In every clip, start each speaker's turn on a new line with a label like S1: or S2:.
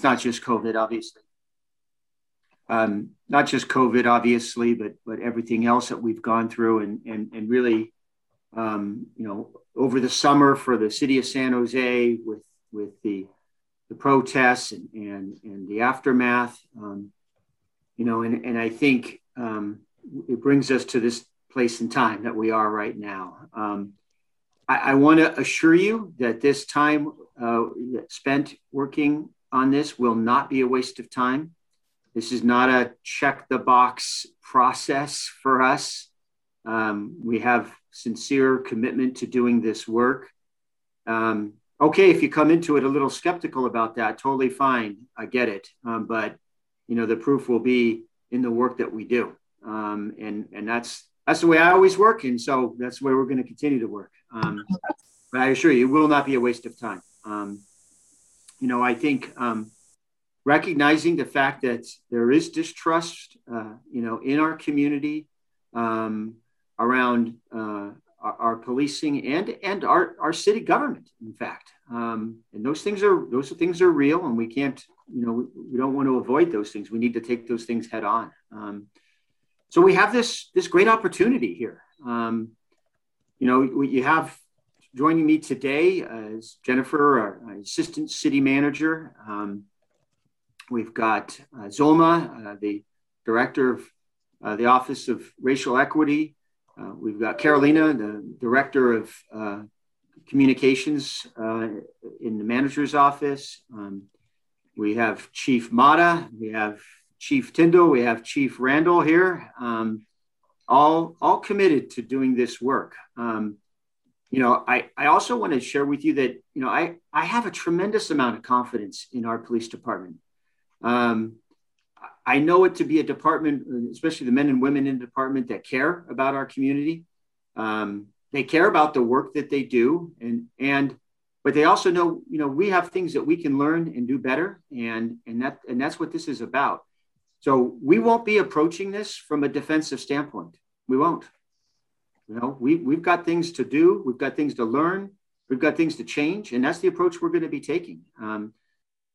S1: it's not just COVID, obviously. Um, not just COVID, obviously, but but everything else that we've gone through, and and and really, um, you know, over the summer for the city of San Jose with with the the protests and and, and the aftermath, um, you know, and and I think um, it brings us to this place and time that we are right now. Um, I, I want to assure you that this time uh, spent working on this will not be a waste of time. This is not a check the box process for us. Um, we have sincere commitment to doing this work. Um, okay, if you come into it a little skeptical about that, totally fine. I get it. Um, but you know, the proof will be in the work that we do. Um, and, and that's, that's the way I always work. And so that's the way we're going to continue to work. Um, but I assure you, it will not be a waste of time. You know, I think um, recognizing the fact that there is distrust, uh, you know, in our community um, around uh, our, our, policing and and our, our city government, in fact, um, and those things are those things are real, and we can't, you know, we, we, don't want to avoid those things. We need to take those things head on. Um, so we have this this great opportunity here. Um, you know, you have joining me today is Jennifer, our assistant city manager. Um, we've got uh, Zulma, uh, the director of uh, the Office of Racial Equity. Uh, we've got Carolina, the director of uh, communications uh, in the manager's office. Um, we have Chief Mata. We have Chief Tyndall, we have Chief Randall here, um, all, all committed to doing this work. Um, you know, I, I also want to share with you that, you know, I, I have a tremendous amount of confidence in our police department. Um, I know it to be a department, especially the men and women in the department that care about our community. Um, they care about the work that they do and, and but they also know you know we have things that we can learn and do better and and that and that's what this is about so we won't be approaching this from a defensive standpoint. We won't. You know, we, we've got things to do, we've got things to learn, we've got things to change, and that's the approach we're going to be taking. Um,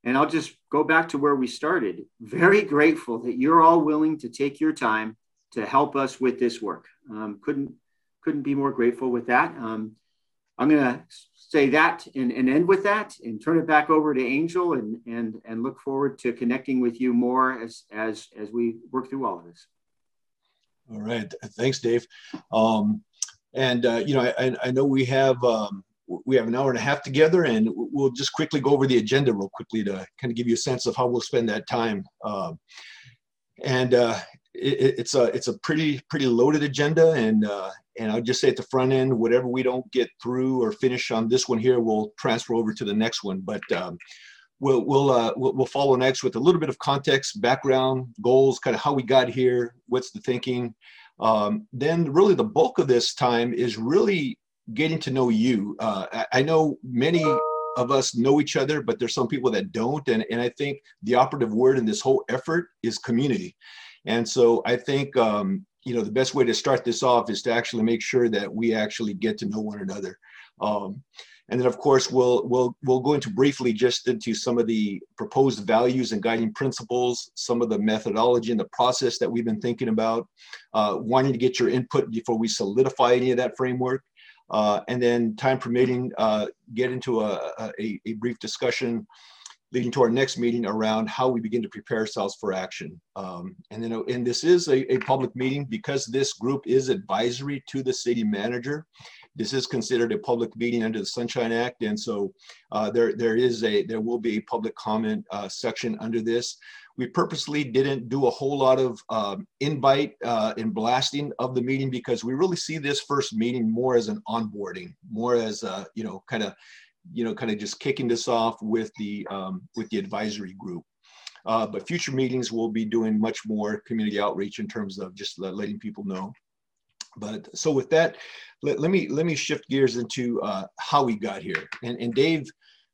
S1: and I'll just go back to where we started. Very grateful that you're all willing to take your time to help us with this work. Um, couldn't couldn't be more grateful with that. Um, I'm going to say that and, and end with that and turn it back over to Angel and, and, and look forward to connecting with you more as, as, as we work through all of this.
S2: All right. Thanks, Dave. Um, and, uh, you know, I, I know we have, um, we have an hour and a half together and we'll just quickly go over the agenda real quickly to kind of give you a sense of how we'll spend that time. Uh, and uh, it, it's a it's a pretty pretty loaded agenda and uh, and I'll just say at the front end, whatever we don't get through or finish on this one here, we'll transfer over to the next one. But um, we'll we'll, uh, we'll, follow next with a little bit of context, background, goals, kind of how we got here, what's the thinking. Um, then really the bulk of this time is really getting to know you. Uh, I, I know many of us know each other, but there's some people that don't, and and I think the operative word in this whole effort is community. And so I think um, you know the best way to start this off is to actually make sure that we actually get to know one another um, and then of course we'll we'll we'll go into briefly just into some of the proposed values and guiding principles some of the methodology and the process that we've been thinking about uh, wanting to get your input before we solidify any of that framework uh, and then time permitting uh, get into a, a, a brief discussion leading to our next meeting around how we begin to prepare ourselves for action. Um, and then, and this is a, a, public meeting because this group is advisory to the city manager. This is considered a public meeting under the Sunshine Act, and so uh, there there is a there will be a public comment uh, section under this. We purposely didn't do a whole lot of um, invite uh, and blasting of the meeting because we really see this first meeting more as an onboarding, more as a, you know kind of you know, kind of just kicking this off with the um, with the advisory group. Uh, but future meetings will be doing much more community outreach in terms of just letting people know. But so with that, let, let me let me shift gears into uh, how we got here. And, and Dave,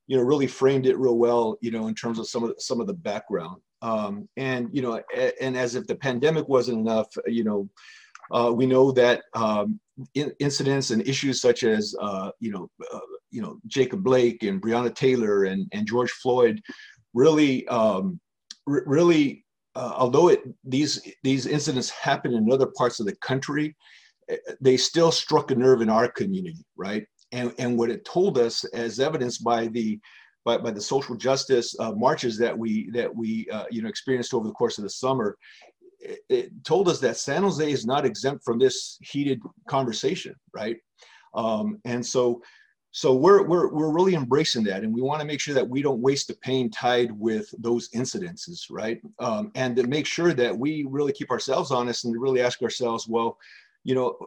S2: you know, really framed it real well, you know, in terms of some of the, some of the background. Um, and you know, and as if the pandemic wasn't enough, you know, uh, we know that um, in, incidents and issues such as uh, you know uh, you know Jacob Blake and Breonna Taylor and, and George Floyd really, um, r- really, uh, although it, these these incidents happen in other parts of the country, they still struck a nerve in our community, right? And and what it told us, as evidenced by the by, by the social justice uh, marches that we that we uh, you know experienced over the course of the summer, it, it, told us that San Jose is not exempt from this heated conversation, right? Um, and so so we're, we're, we're really embracing that and we want to make sure that we don't waste the pain tied with those incidences right um, and to make sure that we really keep ourselves honest and really ask ourselves well you know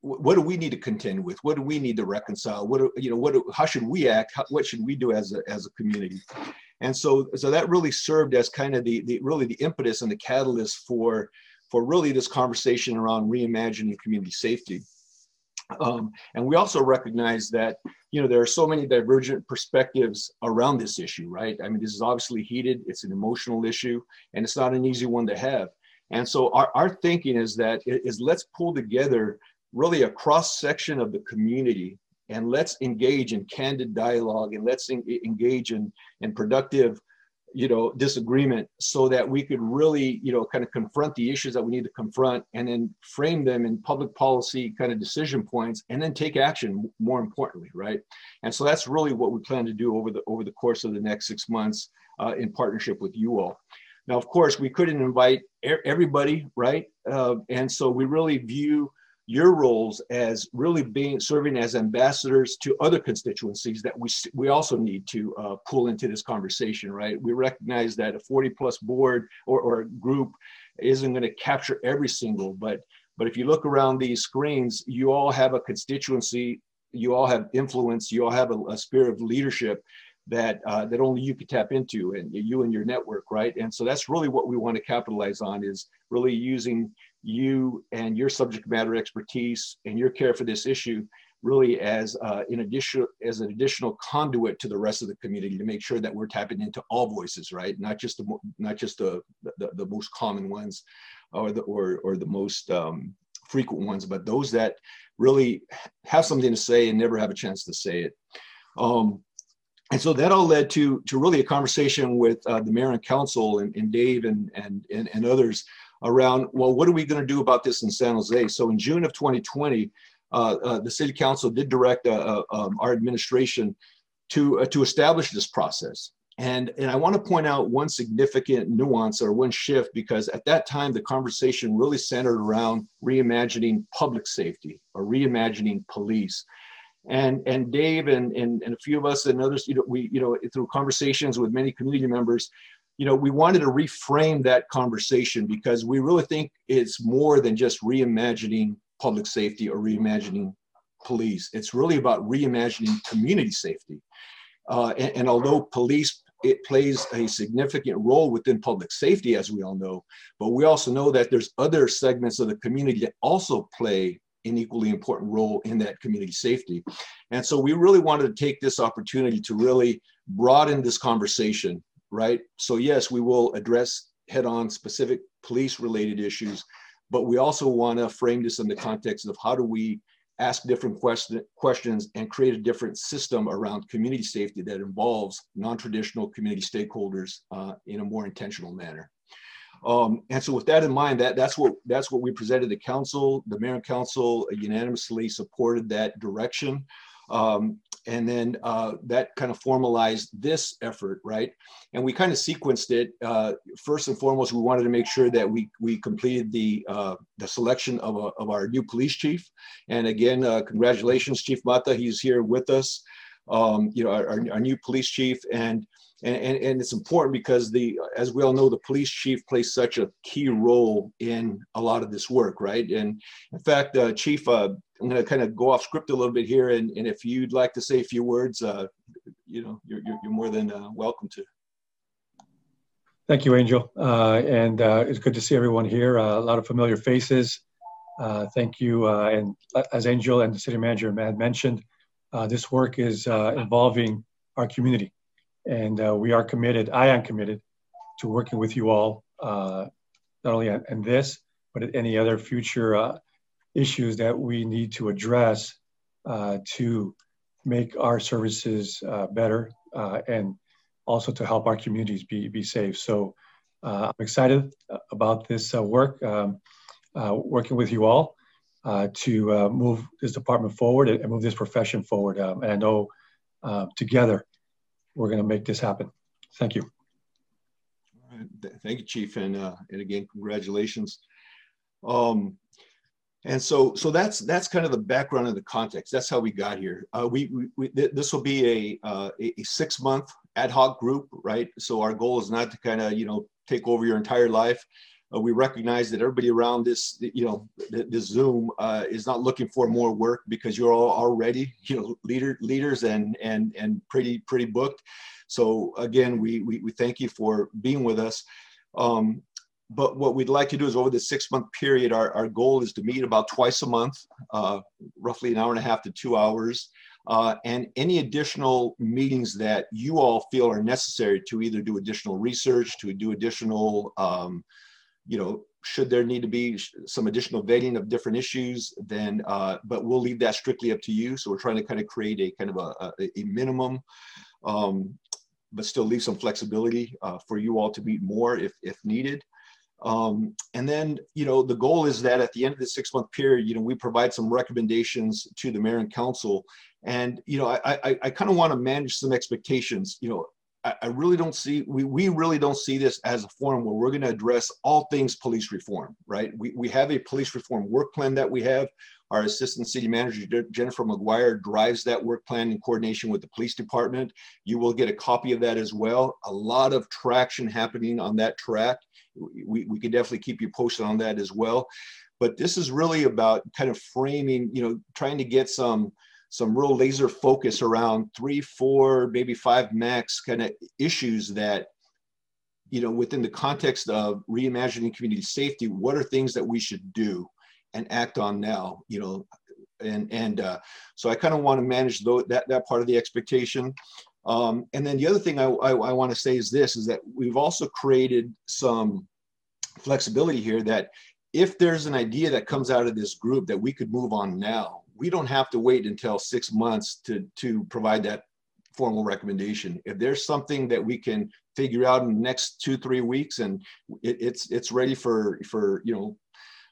S2: what do we need to contend with what do we need to reconcile what do, you know what do, how should we act how, what should we do as a, as a community and so so that really served as kind of the, the really the impetus and the catalyst for for really this conversation around reimagining community safety um, and we also recognize that you know there are so many divergent perspectives around this issue, right? I mean, this is obviously heated. It's an emotional issue, and it's not an easy one to have. And so our, our thinking is that is let's pull together really a cross section of the community and let's engage in candid dialogue and let's engage in, in productive you know disagreement so that we could really you know kind of confront the issues that we need to confront and then frame them in public policy kind of decision points and then take action more importantly right? And so that's really what we plan to do over the over the course of the next six months uh, in partnership with you all now of course we couldn't invite everybody right? Uh, and so we really view your roles as really being serving as ambassadors to other constituencies that we we also need to uh, pull into this conversation right? We recognize that a 40 plus board or, or group isn't going to capture every single but but if you look around these screens you all have a constituency you all have influence you all have a, a spirit of leadership that uh, that only you could tap into and you and your network right? And so that's really what we want to capitalize on is really using you and your subject matter expertise and your care for this issue really as uh, in addition as an additional conduit to the rest of the community to make sure that we're tapping into all voices right? Not just the not just the the, the most common ones or the or, or the most um, frequent ones but those that really have something to say and never have a chance to say it. Um, and so that all led to to really a conversation with uh, the mayor and council and, and Dave and, and and and others around, well, what are we going to do about this in San Jose? So in June of 2020, uh, uh, the city council did direct uh, uh, um, our administration to, uh, to establish this process. And, and I want to point out one significant nuance or one shift because at that time the conversation really centered around reimagining public safety or reimagining police. And, and Dave and, and, and a few of us and others, you know, we, you know, through conversations with many community members, you know, we wanted to reframe that conversation because we really think it's more than just reimagining public safety or reimagining police. It's really about reimagining community safety. Uh, and, and, although police it plays a significant role within public safety, as we all know, but we also know that there's other segments of the community that also play an equally important role in that community safety. And so we really wanted to take this opportunity to really broaden this conversation right? So yes, we will address head-on specific police-related issues, but we also want to frame this in the context of how do we ask different question, questions and create a different system around community safety that involves non-traditional community stakeholders uh, in a more intentional manner. Um, and so with that in mind, that, that's what that's what we presented to council. The mayor and council unanimously supported that direction. Um, and then uh, that kind of formalized this effort, right? And we kind of sequenced it. Uh, first and foremost, we wanted to make sure that we we completed the uh, the selection of, a, of our new police chief. And again, uh, congratulations, Chief Mata. He's here with us. Um, you know, our, our, new police chief, and, and and and it's important because the as we all know, the police chief plays such a key role in a lot of this work, right? And in fact, uh, Chief uh, I'm going to kind of go off script a little bit here, and, and if you'd like to say a few words, uh, you know, you're, you're, more than uh, welcome to.
S3: Thank you, Angel. Uh, and uh, it's good to see everyone here. Uh, a lot of familiar faces. Uh, thank you. and as Angel and the city manager had mentioned, this work is involving our community. And we are committed, I am committed to working with you all, not only on, this, but at any other future issues that we need to address uh, to make our services uh, better uh, and also to help our communities be, be safe. So uh, I'm excited about this uh, work, um, uh, working with you all uh, to uh, move this department forward and move this profession forward. Um, and I know together we're going to make this happen. Thank you.
S2: Thank you, Chief, and and again, congratulations. Um, and so, so that's that's kind of the background and the context. That's how we got here. Uh, we, we, we, this will be a uh, a six month ad hoc group, right? So our goal is not to kind of you know take over your entire life. Uh, we recognize that everybody around this you know this Zoom uh, is not looking for more work because you're all already you know leader leaders and and and pretty pretty booked. So again, we we, we thank you for being with us. Um, but what we'd like to do is over the six month period, our, our goal is to meet about twice a month, uh, roughly an hour and a half to two hours. Uh, and any additional meetings that you all feel are necessary to either do additional research, to do additional, um, you know, should there need to be some additional vetting of different issues, then, uh, but we'll leave that strictly up to you. So we're trying to kind of create a kind of a, a, a minimum, um, but still leave some flexibility uh, for you all to meet more if, if needed. Um, and then, you know, the goal is that at the end of the six month period, you know, we provide some recommendations to the mayor and council. And, you know, I, I, I kind of want to manage some expectations. You know, I, really don't see, we, we really don't see this as a forum where we're going to address all things police reform, right? We, we have a police reform work plan that we have. Our assistant city manager, Jennifer Maguire, drives that work plan in coordination with the police department. You will get a copy of that as well. A lot of traction happening on that track we, we can definitely keep you posted on that as well. But this is really about kind of framing, you know, trying to get some some real laser focus around three, four, maybe five max kind of issues that, you know, within the context of reimagining community safety, what are things that we should do and act on now, you know, and and uh, so I kind of want to manage that that part of the expectation. Um, and then the other thing I, I, I want to say is this, is that we've also created some flexibility here that if there's an idea that comes out of this group that we could move on now, we don't have to wait until six months to, to provide that formal recommendation. If there's something that we can figure out in the next two, three weeks and it, it's, it's ready for, for, you know,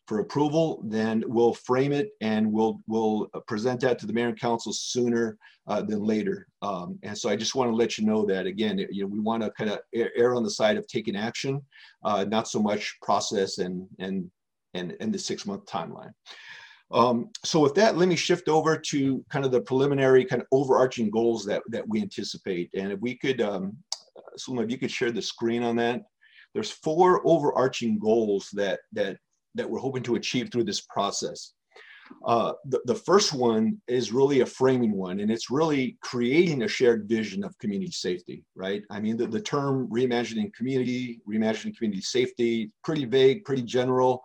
S2: for approval, then we'll frame it and we'll we'll present that to the mayor and council sooner uh, than later. Um, and so I just want to let you know that again, you know, we want to kind of err on the side of taking action, uh, not so much process and and and and the six month timeline. Um, so with that, let me shift over to kind of the preliminary kind of overarching goals that that we anticipate. And if we could, um, Zulma, if you could share the screen on that. There's four overarching goals that that that we're hoping to achieve through this process. Uh, the, the first one is really a framing one, and it's really creating a shared vision of community safety, right? I mean, the, the term reimagining community, reimagining community safety, pretty vague, pretty general.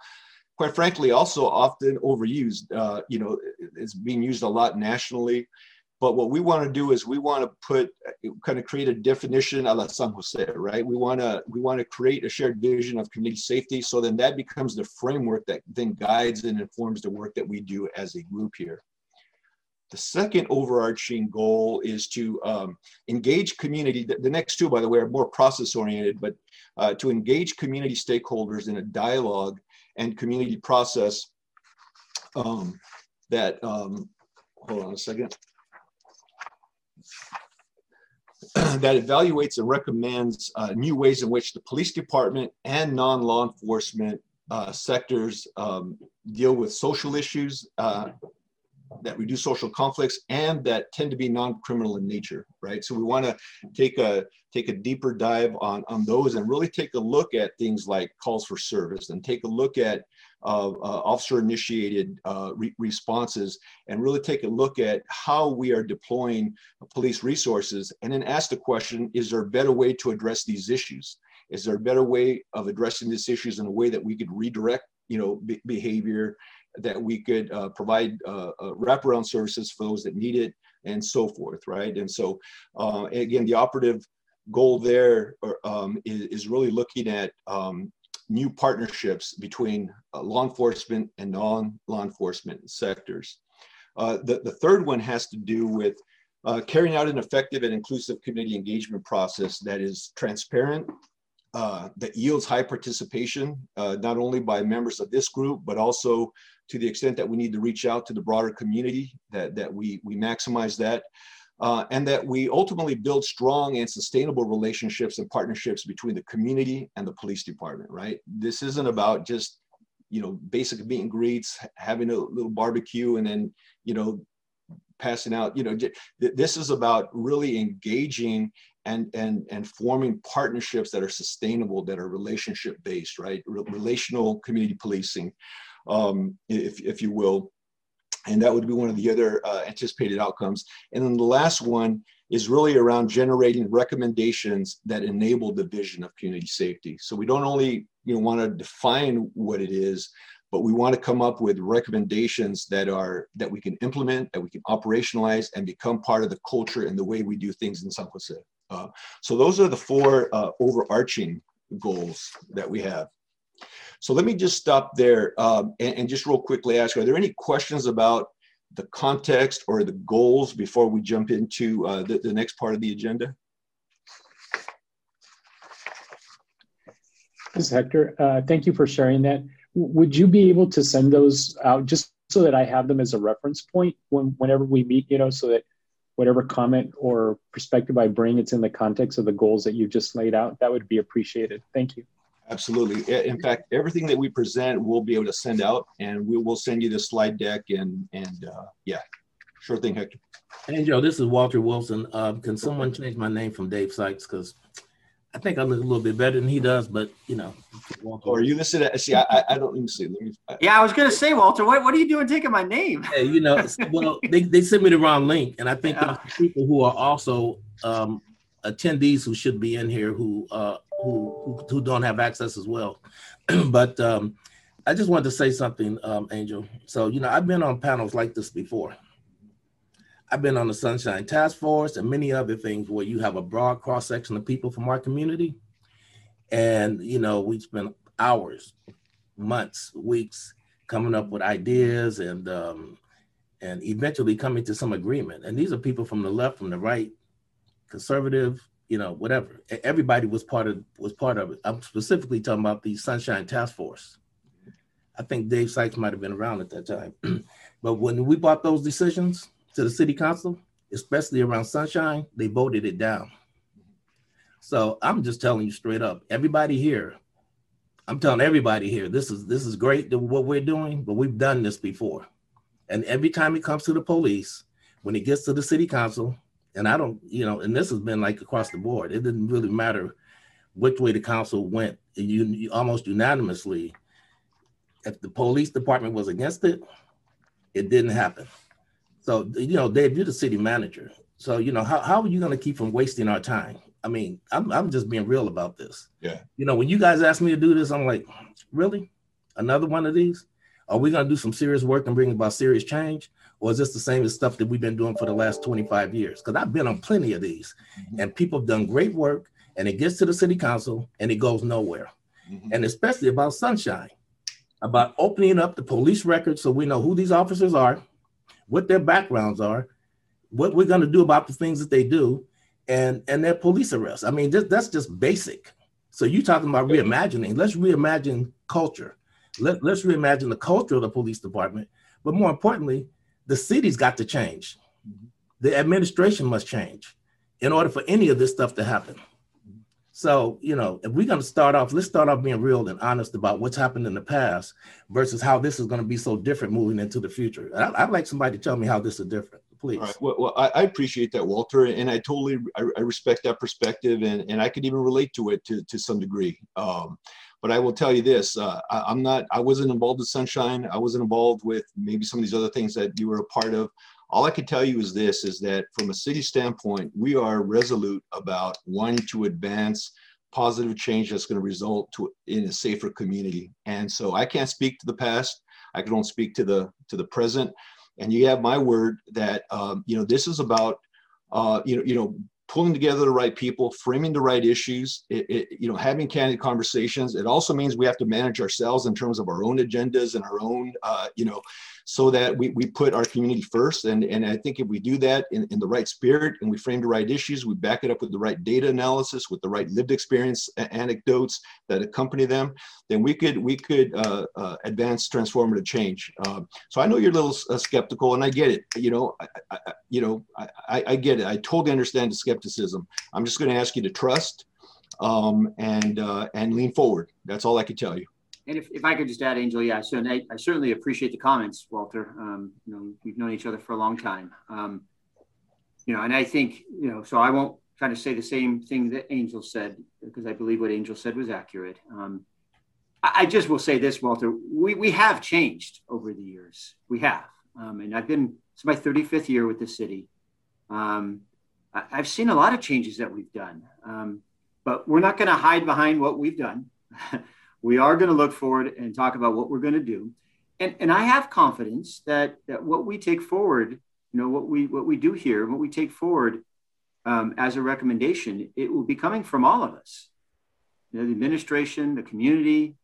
S2: Quite frankly, also often overused. Uh, you know, it's being used a lot nationally. But what we want to do is we want to put kind of create a definition a la San Jose, right? We want to we want to create a shared vision of community safety. So then that becomes the framework that then guides and informs the work that we do as a group here. The second overarching goal is to um, engage community. The next two, by the way, are more process oriented, but uh, to engage community stakeholders in a dialogue and community process um, that, um, hold on a second. that evaluates and recommends uh, new ways in which the police department and non-law enforcement uh, sectors um, deal with social issues uh, that reduce social conflicts and that tend to be non-criminal in nature, right? So we want to take a take a deeper dive on on those and really take a look at things like calls for service and take a look at of uh, officer initiated uh, re responses and really take a look at how we are deploying police resources and then ask the question, is there a better way to address these issues? Is there a better way of addressing these issues in a way that we could redirect you know, behavior, that we could uh, provide uh, uh, wraparound services for those that need it and so forth, right? And so uh, again, the operative goal there um, is, is, really looking at um, new partnerships between uh, law enforcement and non-law enforcement sectors. The, the third one has to do with carrying out an effective and inclusive community engagement process that is transparent, uh, that yields high participation, uh, not only by members of this group, but also to the extent that we need to reach out to the broader community, that, that we, we maximize that. Uh, and that we ultimately build strong and sustainable relationships and partnerships between the community and the police department, right? This isn't about just, you know, basic meet and greets, having a little barbecue and then, you know, passing out, you know, this is about really engaging and, and, and forming partnerships that are sustainable, that are relationship based, right? relational community policing, um, if, if you will. And that would be one of the other uh, anticipated outcomes. And then the last one is really around generating recommendations that enable the vision of community safety. So we don't only you know, want to define what it is, but we want to come up with recommendations that are that we can implement, that we can operationalize, and become part of the culture and the way we do things in San Jose. Uh, so those are the four uh, overarching goals that we have. So let me just stop there um, and, and, just real quickly ask, are there any questions about the context or the goals before we jump into uh, the, the next part of the agenda?
S4: This is Hector. Uh, thank you for sharing that. Would you be able to send those out just so that I have them as a reference point when, whenever we meet, you know, so that whatever comment or perspective I bring, it's in the context of the goals that you've just laid out. That would be appreciated. Thank you.
S2: Absolutely. In fact, everything that we present, we'll be able to send out, and we will send you the slide deck. And and uh, yeah, sure thing, Hector.
S5: Angel, this is Walter Wilson. Uh, can someone change my name from Dave Sykes because I think I look a little bit better than he does, but you know.
S2: Walter. Or you listen to see? I, I don't even see. Let me,
S1: I, yeah, I was gonna say, Walter, what, what are you doing taking my name?
S5: Yeah, you know, well, they, they sent me the wrong link, and I think yeah. there's people who are also um, attendees who should be in here who uh, who who don't have access as well. but um, I just wanted to say something, um, Angel. So you know, I've been on panels like this before. I've been on the Sunshine Task Force and many other things where you have a broad cross section of people from our community, and you know, we spend hours, months, weeks coming up with ideas and um, and eventually coming to some agreement. And these are people from the left, from the right, conservative, you know, whatever. Everybody was part of was part of it. I'm specifically talking about the Sunshine Task Force. I think Dave Sykes might have been around at that time. but when we bought those decisions to the city council, especially around Sunshine, they voted it down. So I'm just telling you straight up, everybody here, I'm telling everybody here, this is this is great what we're doing, but we've done this before. And every time it comes to the police, when it gets to the city council, and I don't, you know, and this has been like across the board. It didn't really matter which way the council went. You, you almost unanimously, if the police department was against it, it didn't happen. So, you know, Dave, you're the city manager. So, you know, how, how are you going to keep from wasting our time? I mean, I'm, I'm just being real about this.
S2: Yeah.
S5: You know, when you guys ask me to do this, I'm like, really? Another one of these? Are we going to do some serious work and bring about serious change? or is this the same as stuff that we've been doing for the last 25 years? Because I've been on plenty of these, mm-hmm. and people have done great work, and it gets to the city council and it goes nowhere. Mm-hmm. And especially about sunshine, about opening up the police records so we know who these officers are, what their backgrounds are, what we're going to do about the things that they do, and and their police arrests. I mean, just, that's just basic. So you're talking about reimagining? Let's reimagine culture. Let, let's reimagine the culture of the police department. But more importantly, the city's got to change. Mm-hmm. The administration must change in order for any of this stuff to happen. So, you know, if we're going to start off, let's start off being real and honest about what's happened in the past versus how this is going to be so different moving into the future. I, would like somebody to tell me how this is different, please.
S2: Right. Well, well I, I, appreciate that, Walter, and I totally I, I, respect that perspective, and, and I could even relate to it to, to some degree. Um, but I will tell you this: uh, I, am not. I wasn't involved with Sunshine. I wasn't involved with maybe some of these other things that you were a part of. All I can tell you is this: is that from a city standpoint, we are resolute about wanting to advance positive change that's going to result to in a safer community. And so I can't speak to the past. I can only speak to the to the present. And you have my word that um, you know this is about uh, you know you know pulling together the right people, framing the right issues, it, it, you know, having candid conversations. It also means we have to manage ourselves in terms of our own agendas and our own, uh, you know, so that we, we put our community first. And, and I think if we do that in, in the right spirit and we frame the right issues, we back it up with the right data analysis, with the right lived experience anecdotes that accompany them, then we could we could uh, uh, advance transformative change. Um, so I know you're a little uh, skeptical, and I get it. You know, I, I, you know, I, I get it. I totally understand the skepticism. I'm just going to ask you to trust um, and uh, and lean forward. That's all I can tell you.
S1: And if, if I could just add, Angel, yeah, so I, I certainly appreciate the comments, Walter. Um, you know, we've known each other for a long time. Um, you know, and I think, you know, so I won't kind of say the same thing that Angel said, because I believe what Angel said was accurate. Um, I, I, just will say this, Walter, we, we have changed over the years. We have. Um, and I've been, it's my 35th year with the city. Um, I, have seen a lot of changes that we've done, um, but we're not going to hide behind what we've done. we are going to look forward and talk about what we're going to do. And, and I have confidence that, that what we take forward, you know, what we, what we do here, what we take forward um, as a recommendation, it will be coming from all of us. You know, the administration, the community,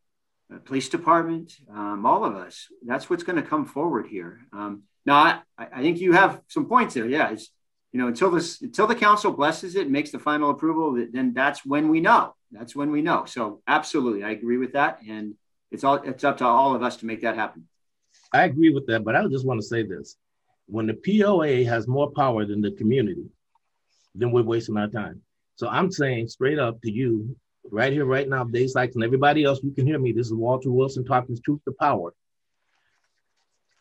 S1: the police department, um, all of us. That's what's going to come forward here. Um, now, I, I, think you have some points there. Yeah, it's, you know, until this, until the council blesses it, makes the final approval, then that's when we know that's when we know. So absolutely, I agree with that, and it's all it's up to all of us to make that happen.
S5: I agree with that, but I just want to say this: when the POA has more power than the community, then we're wasting our time. So I'm saying straight up to you, right here, right now, Dave Sykes and everybody else, you can hear me. This is Walter Wilson talking truth to power.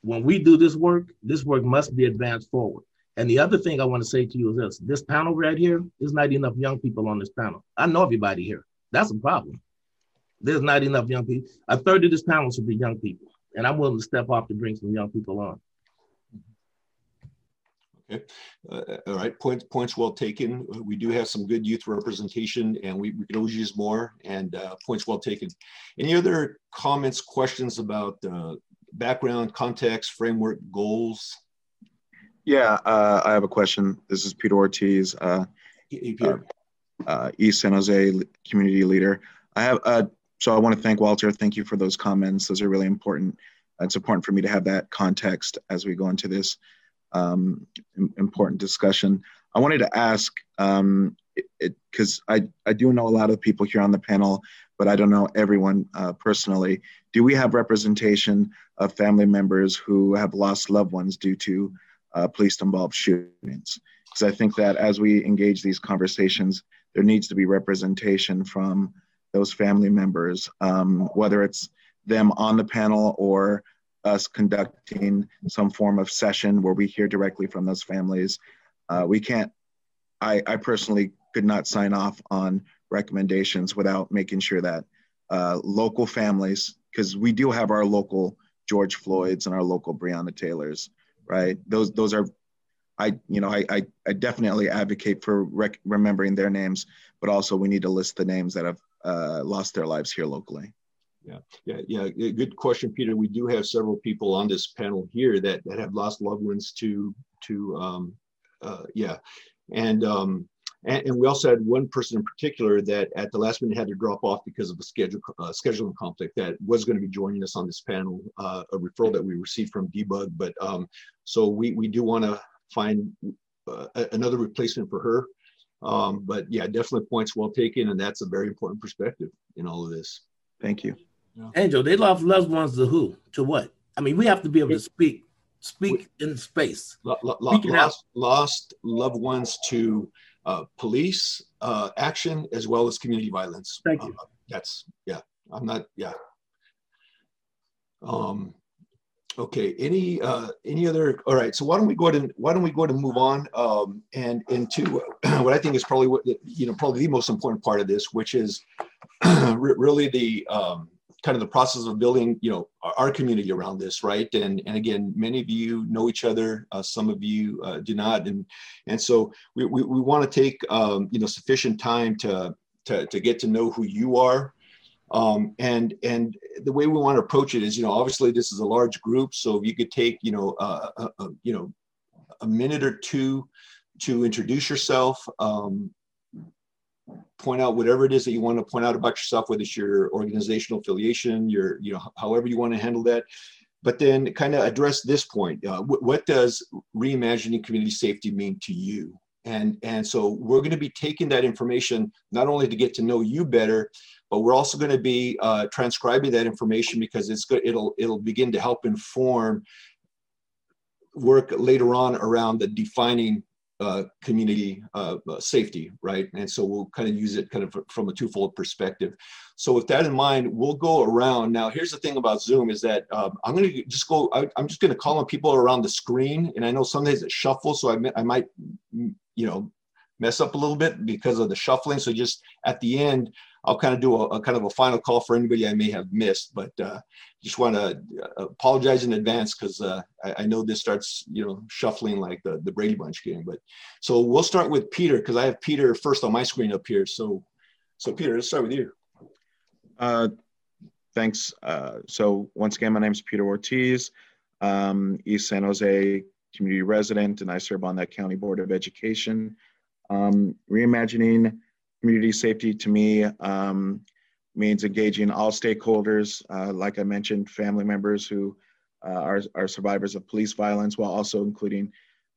S5: When we do this work, this work must be advanced forward. And the other thing I want to say to you is this this panel right here is not enough young people on this panel. I know everybody here. That's a problem. There's not enough young people. A third of this panel should be young people. And I'm willing to step off to bring some young people on.
S2: Okay. Uh, all right. Points points well taken. We do have some good youth representation, and we, we could always use more. And uh, points well taken. Any other comments, questions about uh, background, context, framework, goals?
S6: Yeah, uh, I have a question. This is Peter Ortiz, uh,
S2: hey, Peter.
S6: Uh, uh East San Jose community leader. I have uh, so I want to thank Walter. Thank you for those comments. Those are really important. It's important for me to have that context as we go into this um, important discussion. I wanted to ask um, because I I do know a lot of people here on the panel, but I don't know everyone uh, personally. Do we have representation of family members who have lost loved ones due to uh, police involved shootings. Because I think that as we engage these conversations, there needs to be representation from those family members, um, whether it's them on the panel or us conducting some form of session where we hear directly from those families. Uh, we can't, I, I personally could not sign off on recommendations without making sure that uh, local families, because we do have our local George Floyds and our local Breonna Taylors, right? Those those are, I you know I I, I definitely advocate for rec- remembering their names, but also we need to list the names that have uh, lost their lives here locally.
S2: Yeah, yeah, yeah. Good question, Peter. We do have several people on this panel here that that have lost loved ones to to um, uh, yeah, and um, and, and, we also had one person in particular that at the last minute had to drop off because of a schedule uh, scheduling conflict that was going to be joining us on this panel, uh, a referral that we received from De-Bug. But um, so we, we do want to find uh, another replacement for her. Um, but yeah, definitely points well taken. And that's a very important perspective in all of this.
S6: Thank you.
S5: Yeah. Angel, they lost loved ones to who? To what? I mean, we have to be able to speak speak in space.
S2: Lo- lo- lost, lost loved ones to uh, police uh, action as well as community violence.
S5: Thank you.
S2: Uh, that's yeah. I'm not yeah. Um, okay. Any uh, any other? All right. So why don't we go ahead and why don't we go ahead and move on um, and into what I think is probably what you know probably the most important part of this, which is really the um, kind of the process of building, you know, our, our, community around this, right? And and again, many of you know each other, uh, some of you uh, do not, and and so we we, we want to take um, you know sufficient time to to to get to know who you are. Um, and and the way we want to approach it is, you know, obviously this is a large group, so if you could take, you know, uh, a, uh, uh, you know, a minute or two to introduce yourself, um, point out whatever it is that you want to point out about yourself, whether it's your organizational affiliation, your, you know, however you want to handle that. But then kind of address this point. Uh, what, what does reimagining community safety mean to you? And, and so we're going to be taking that information not only to get to know you better, but we're also going to be uh, transcribing that information because it's good. It'll it'll begin to help inform work later on around the defining uh, community uh, uh, safety, right? And so we'll kind of use it kind of from a twofold perspective. So with that in mind, we'll go around. Now, here's the thing about Zoom is that um, I'm going to just go, I, am just going to call on people around the screen. And I know sometimes it shuffles, so I, I might, you know, mess up a little bit because of the shuffling. So just at the end, I'll kind of do a, a, kind of a final call for anybody I may have missed, but uh, just want to uh, apologize in advance because uh, I, I, know this starts, you know, shuffling like the, the Brady Bunch game. But so we'll start with Peter because I have Peter first on my screen up here. So, so Peter, let's start with you.
S6: Uh, thanks. Uh, so once again, my name is Peter Ortiz, um, East San Jose community resident, and I serve on that county board of education. Um, reimagining community safety to me um, means engaging all stakeholders, uh, like I mentioned, family members who uh, are, are survivors of police violence, while also including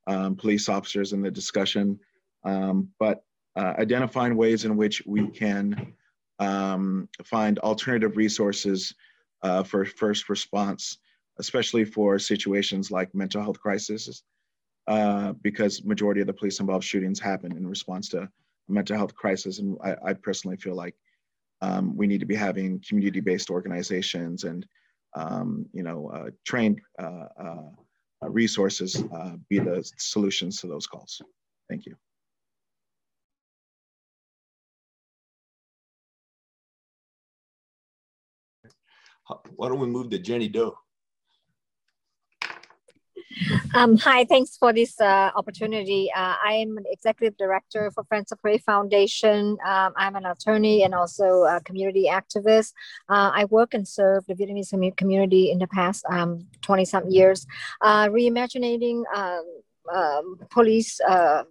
S6: um, police officers in the discussion. Um, but uh, identifying ways in which we can um, find alternative resources uh, for first response, especially for situations like mental health crises, uh, because majority of the police involved shootings happen in response to mental health crisis. And I, I personally feel like um, we need to be having community-based organizations and um, you know uh, trained uh, uh, resources uh, be the solutions to those calls. Thank you.
S2: Why don't we move to Jenny Do?
S7: Um, hi, thanks for this uh, opportunity. Uh, I am an executive director for Friends of Hue Foundation. Um, I'm an attorney and also a community activist. Uh, I work and serve the Vietnamese community in the past 20 um, some years, uh, reimagining um, um, police uh,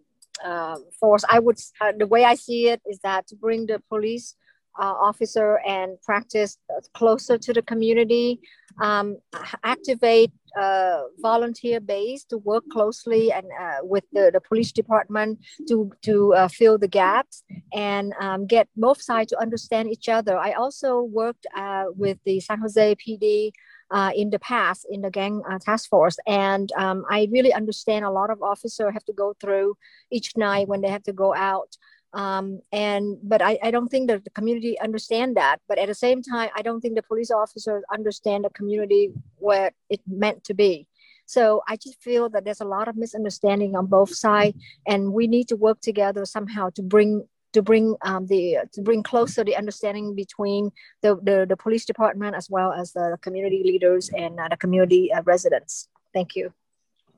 S7: uh, force. I would, the way I see it is that to bring the police officer and practice closer to the community, um, activate uh, volunteer base to work closely and uh, with the, the police department to to uh, fill the gaps and um, get both sides to understand each other. I also worked uh, with the San Jose PD. Uh, in the past, in the gang uh, task force, and um, I really understand a lot of officers have to go through each night when they have to go out um, and but I, I don't think that the community understand that but at the same time i don't think the police officers understand the community where it meant to be. So i just feel that there's a lot of misunderstanding on both sides and we need to work together somehow to bring to bring um, the to bring closer the understanding between the, the, the police department as well as the community leaders and uh, the community uh, residents. Thank you.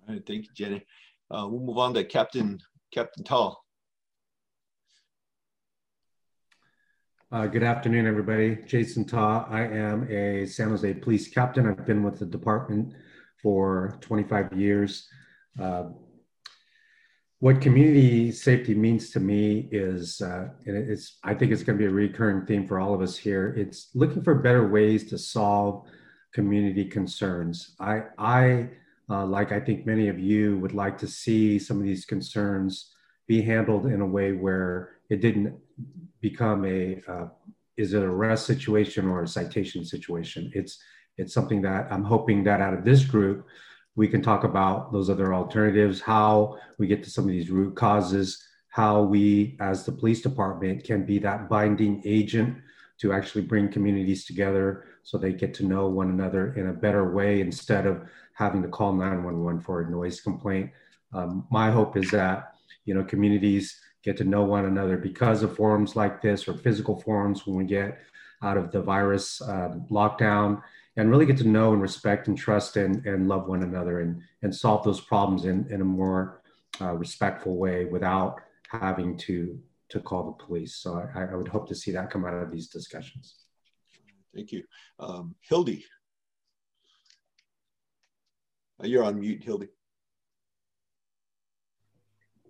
S2: All right thank you jenny. Uh, we'll move on to captain captain Ta
S8: Uh, good afternoon, everybody. Jason Ta. I am a San Jose police captain. I've been with the department for 25 years. Uh, what community safety means to me is, uh, and it's, I think it's going to be a recurring theme for all of us here. It's looking for better ways to solve community concerns. I, I uh, like I think many of you would like to see some of these concerns be handled in a way where it didn't become a uh, is it a arrest situation or a citation situation. It's it's something that I'm hoping that out of this group we can talk about those other alternatives, how we get to some of these root causes, how we as the police department can be that binding agent to actually bring communities together so they get to know one another in a better way instead of having to call 911 for a noise complaint. Um, my hope is that you know communities get to know one another because of forums like this or physical forums when we get out of the virus uh, lockdown and really get to know and respect and trust and, and love one another and, and solve those problems in, in a more uh, respectful way without having to to call the police. So I, I, would hope to see that come out of these discussions.
S2: Thank you. Um, Hildy. You're on mute, Hildy.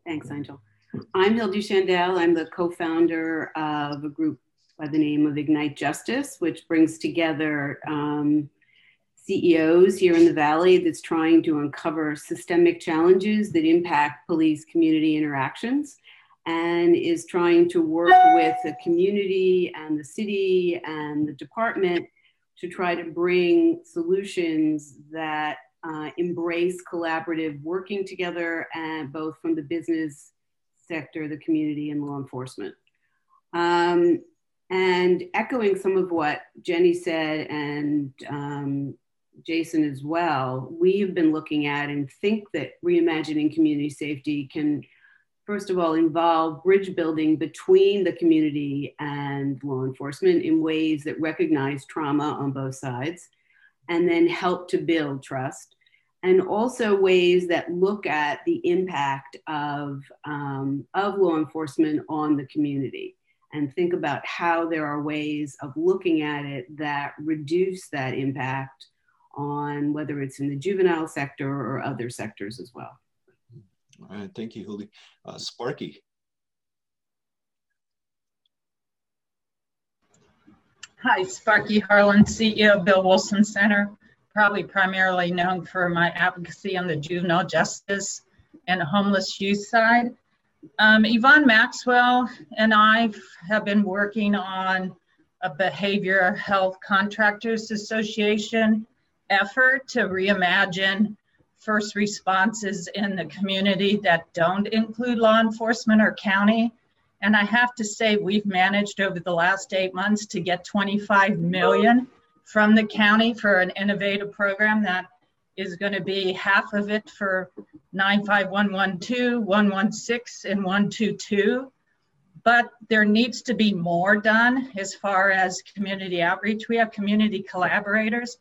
S9: Thanks, Angel. I'm Hildy Chandel. I'm the co-founder of a group by the name of Ignite Justice, which brings together um, CEOs here in the Valley that's trying to uncover systemic challenges that impact police community interactions and is trying to work with the community and the city and the department to try to bring solutions that uh, embrace collaborative working together and both from the business sector, the community, and law enforcement. Um, and echoing some of what Jenny said and um, Jason as well, we have been looking at and think that reimagining community safety can, first of all, involve bridge building between the community and law enforcement in ways that recognize trauma on both sides and then help to build trust and also ways that look at the impact of, um, of law enforcement on the community and think about how there are ways of looking at it that reduce that impact on whether it's in the juvenile sector or other sectors as well.
S2: All right, thank you, Huli. Uh, Sparky.
S10: Hi, Sparky Harlan, CEO Bill Wilson Center probably primarily known for my advocacy on the juvenile justice and homeless youth side. Um, Yvonne Maxwell and I have been working on a Behavior Health Contractors Association effort to reimagine first responses in the community that don't include law enforcement or county. And I have to say, we've managed over the last eight months to get 25 million from the county for an innovative program that is going to be half of it for 95112, 116, and 122. But there needs to be more done as far as community outreach. We have community collaborators.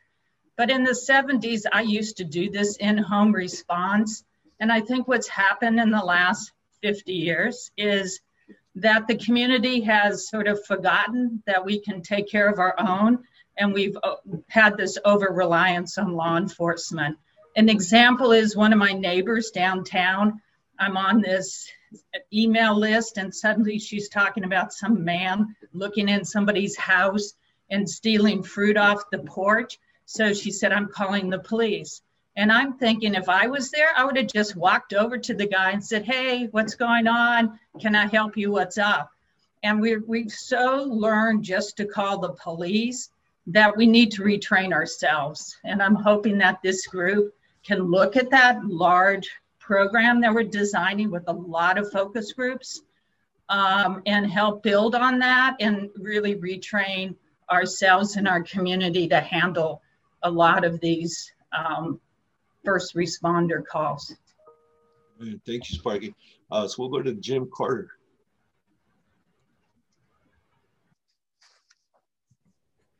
S10: But in the 70s, I used to do this in home response. And I think what's happened in the last 50 years is that the community has sort of forgotten that we can take care of our own and we've uh, had this over reliance on law enforcement. An example is one of my neighbors downtown. I'm on this email list, and suddenly she's talking about some man looking in somebody's house and stealing fruit off the porch. So she said, I'm calling the police. And I'm thinking if I was there, I would have just walked over to the guy and said, Hey, what's going on? Can I help you? What's up? And we we've so learned just to call the police that we need to retrain ourselves. And I'm hoping that this group can look at that large program that we're designing with a lot of focus groups um, and help build on that and really retrain ourselves and our community to handle a lot of these um, first responder calls.
S2: Thank you, Sparky. Uh, so we'll go to Jim Carter.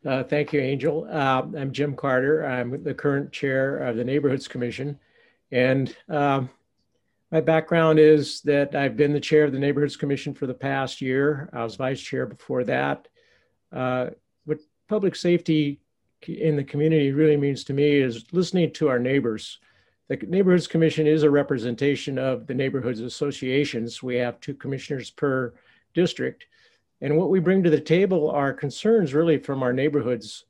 S11: Uh, thank you, Angel. Uh, I'm Jim Carter. I'm the current chair of the Neighborhoods Commission. And um, my background is that I've been the chair of the Neighborhoods Commission for the past year. I was vice chair before that. Uh, what public safety in the community really means to me is listening to our neighbors. The Neighborhoods Commission is a representation of the neighborhoods associations. We have two commissioners per district. And what we bring to the table are concerns really from our neighborhoods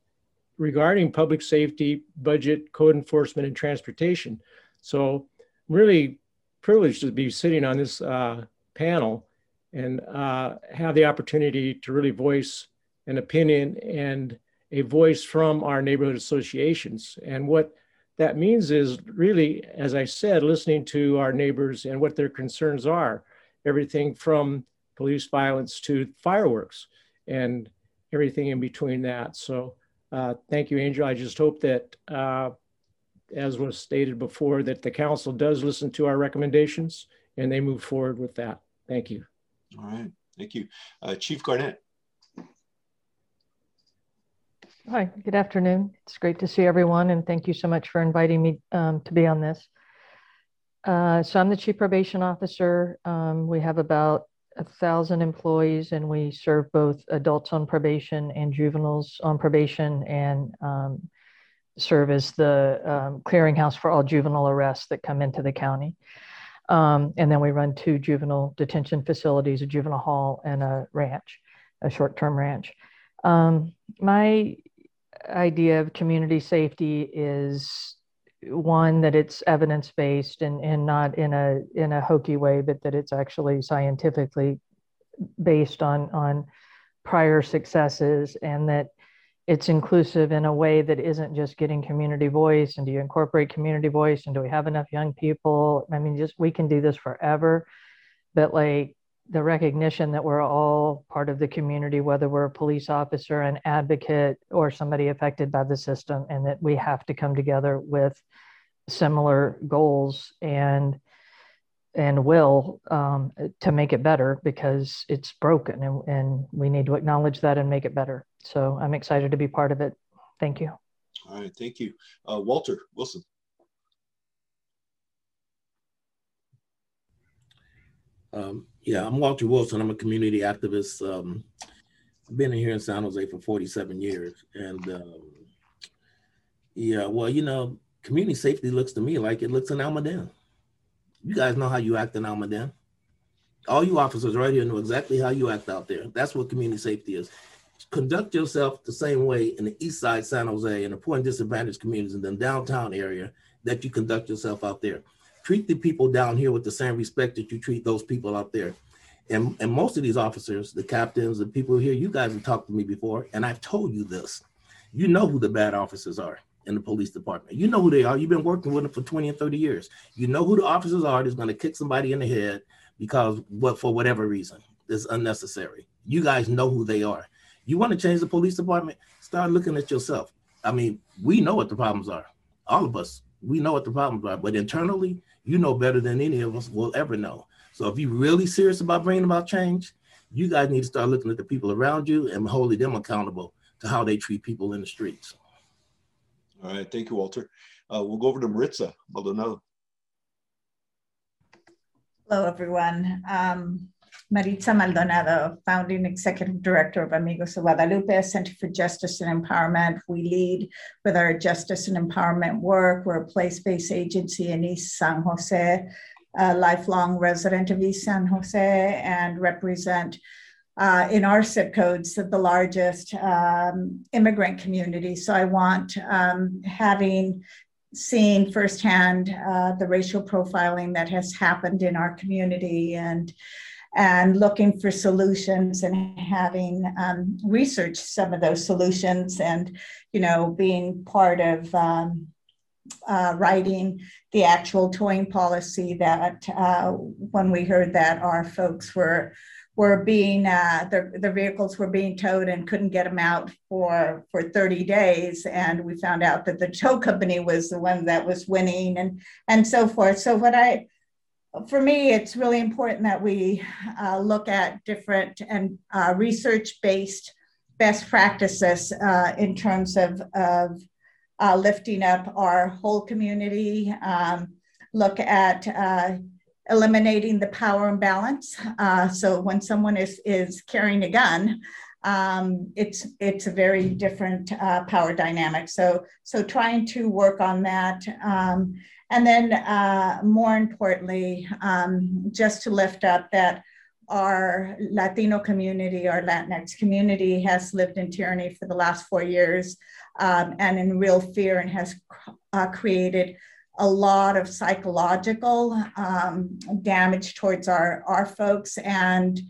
S11: regarding public safety, budget, code enforcement, and transportation. So, really privileged to be sitting on this uh, panel and uh, have the opportunity to really voice an opinion and a voice from our neighborhood associations. And what that means is really, as I said, listening to our neighbors and what their concerns are. Everything from police violence to fireworks and everything in between that. So uh, thank you, Angel. I just hope that, uh, as was stated before, that the council does listen to our recommendations and they move forward with that. Thank you.
S2: All right. Thank you. Uh, Chief Garnette.
S12: Hi, good afternoon. It's great to see everyone, and thank you so much for inviting me um, to be on this. Uh, so I'm the Chief Probation Officer. Um, we have about a thousand employees and we serve both adults on probation and juveniles on probation and um, serve as the um, clearinghouse for all juvenile arrests that come into the county. Um, and then we run two juvenile detention facilities, a juvenile hall and a ranch, a short-term ranch. Um, my idea of community safety is one that it's evidence-based and, and not in a in a hokey way, but that it's actually scientifically based on on prior successes and that it's inclusive in a way that isn't just getting community voice and do you incorporate community voice and do we have enough young people? I mean just we can do this forever. But like the recognition that we're all part of the community whether we're a police officer an advocate or somebody affected by the system and that we have to come together with similar goals and and will um, to make it better because it's broken and, and we need to acknowledge that and make it better. So I'm excited to be part of it. Thank you.
S2: All right, thank you. Uh, Walter Wilson.
S5: Um, yeah, I'm Walter Wilson. I'm a community activist. Um, I've been here in San Jose for 47 years. And um, yeah, well, you know, community safety looks to me like it looks in Almaden. You guys know how you act in Almaden. All you officers right here know exactly how you act out there. That's what community safety is. Conduct yourself the same way in the east side San Jose and the poor and disadvantaged communities in the downtown area that you conduct yourself out there. Treat the people down here with the same respect that you treat those people out there. And, and most of these officers, the captains, the people here, you guys have talked to me before, and I've told you this. You know who the bad officers are in the police department. You know who they are. You've been working with them for 20 and 30 years. You know who the officers are that's going to kick somebody in the head because what for whatever reason is unnecessary. You guys know who they are. You want to change the police department? Start looking at yourself. I mean, we know what the problems are. All of us, we know what the problems are. But internally, you know better than any of us will ever know. So if you're really serious about bringing about change, you guys need to start looking at the people around you and holding them accountable to how they treat people in the streets.
S2: All right, thank you, Walter. Uh, we'll go over to Maritza Maldonado.
S13: Hello, everyone. Um, Maritza Maldonado, founding executive director of Amigos of Guadalupe, Center for Justice and Empowerment. We lead with our justice and empowerment work. We're a place-based agency in East San Jose, a lifelong resident of East San Jose, and represent uh, in our zip codes the largest um, immigrant community. So I want um, having seen firsthand uh, the racial profiling that has happened in our community and and looking for solutions and having um, researched some of those solutions and you know being part of um, uh, writing the actual towing policy that uh, when we heard that our folks were were being uh, their, their vehicles were being towed and couldn't get them out for for 30 days. And we found out that the tow company was the one that was winning and and so forth. So what i for me it's really important that we uh, look at different and uh, research based best practices uh, in terms of of uh, lifting up our whole community um, look at uh, eliminating the power imbalance. Uh, so when someone is, is carrying a gun, um, it's it's a very different power dynamic. So so trying to work on that, um, and then uh, more importantly, um, just to lift up that our Latino community, our Latinx community, has lived in tyranny for the last four years, um, and in real fear, and has uh, created a lot of psychological um, damage towards our, our folks and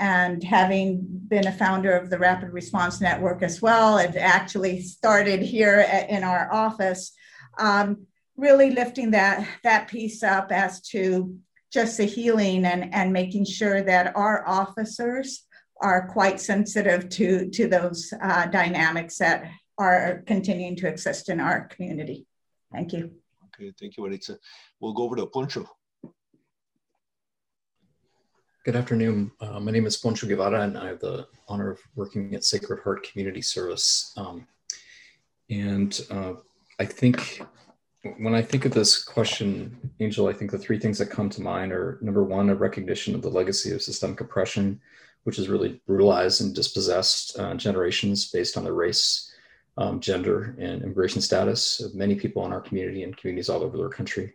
S13: and having been a founder of the rapid response network as well it actually started here at, in our office. Um, really lifting that that piece up as to just the healing and and making sure that our officers are quite sensitive to to those uh, dynamics that are continuing to exist in our community thank you
S2: Okay, thank you, Maritza. We'll go over to Poncho.
S14: Good afternoon. Uh, my name is Poncho Guevara, and I have the honor of working at Sacred Heart Community Service. Um, and uh, I think when I think of this question, Angel, I think the three things that come to mind are number one, a recognition of the legacy of systemic oppression, which has really brutalized and dispossessed uh, generations based on their race um, gender and immigration status of many people in our community and communities all over the country.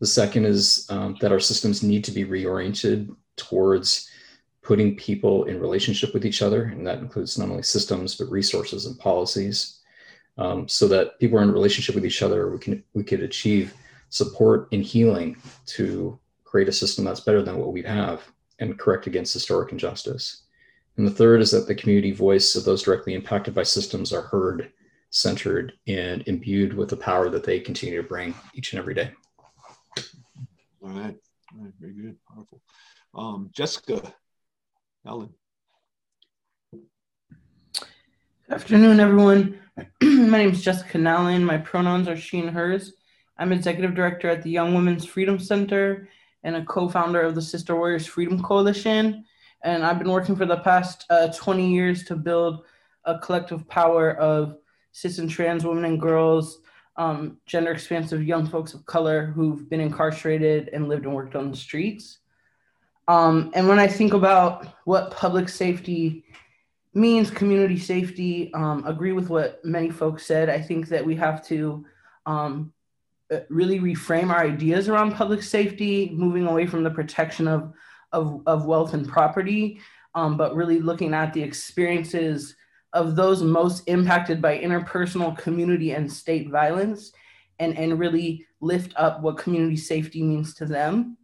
S14: The second is um, that our systems need to be reoriented towards putting people in relationship with each other, and that includes not only systems but resources and policies, um, so that people are in relationship with each other. We can we could achieve support and healing to create a system that's better than what we have and correct against historic injustice. And the third is that the community voice of those directly impacted by systems are heard, centered, and imbued with the power that they continue to bring each and every day.
S2: All right. All right. Very good. Powerful. Um, Jessica Nowlan.
S15: Afternoon, everyone. My name is Jessica Nowlan. My pronouns are she and hers. I'm executive director at the Young Women's Freedom Center and a co-founder of the Sister Warriors Freedom Coalition. And I've been working for the past uh, 20 years to build a collective power of cis and trans women and girls, um, gender expansive young folks of color who've been incarcerated and lived and worked on the streets. Um, and when I think about what public safety means, community safety, um, agree with what many folks said. I think that we have to um, uh, really reframe our ideas around public safety, moving away from the protection of, of, of wealth and property, um, but really looking at the experiences of those most impacted by interpersonal community and state violence and, and really lift up what community safety means to them,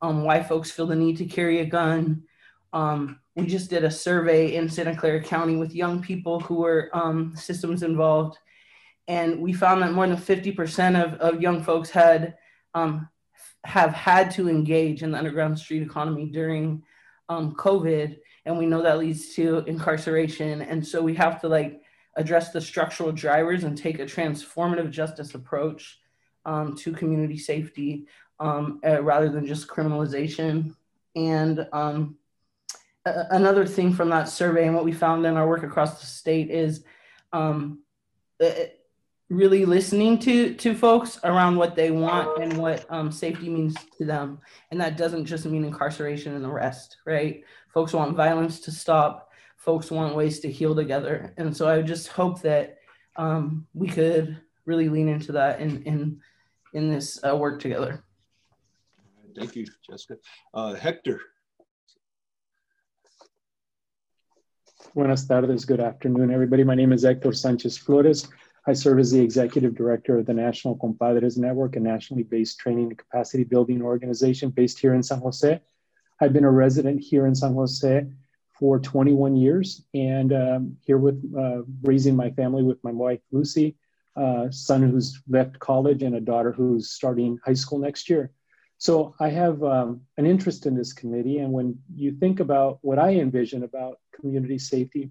S15: um, why folks feel the need to carry a gun. Um, we just did a survey in Santa Clara County with young people who were um, systems involved and we found that more than 50% of, of young folks had um, have had to engage in the underground street economy during um, COVID, and we know that leads to incarceration. And so we have to like address the structural drivers and take a transformative justice approach um, to community safety um, uh, rather than just criminalization. And another thing from that survey and what we found in our work across the state is um, really listening to to folks around what they want and what um, safety means to them. And that doesn't just mean incarceration and arrest right? Folks want violence to stop. Folks want ways to heal together. And so i just hope that um, we could really lean into that in in in this uh, work together.
S2: Thank you jessica. Uh, hector
S4: Buenas tardes, good afternoon, everybody. My name is Hector Sanchez Flores. I serve as the executive director of the National Compadres Network, a nationally based training and capacity building organization based here in San Jose. I've been a resident here in San Jose for 21 years and um, here with uh, raising my family with my wife, Lucy, uh, son who's left college, and a daughter who's starting high school next year. So I have um, an interest in this committee. And when you think about what I envision about community safety,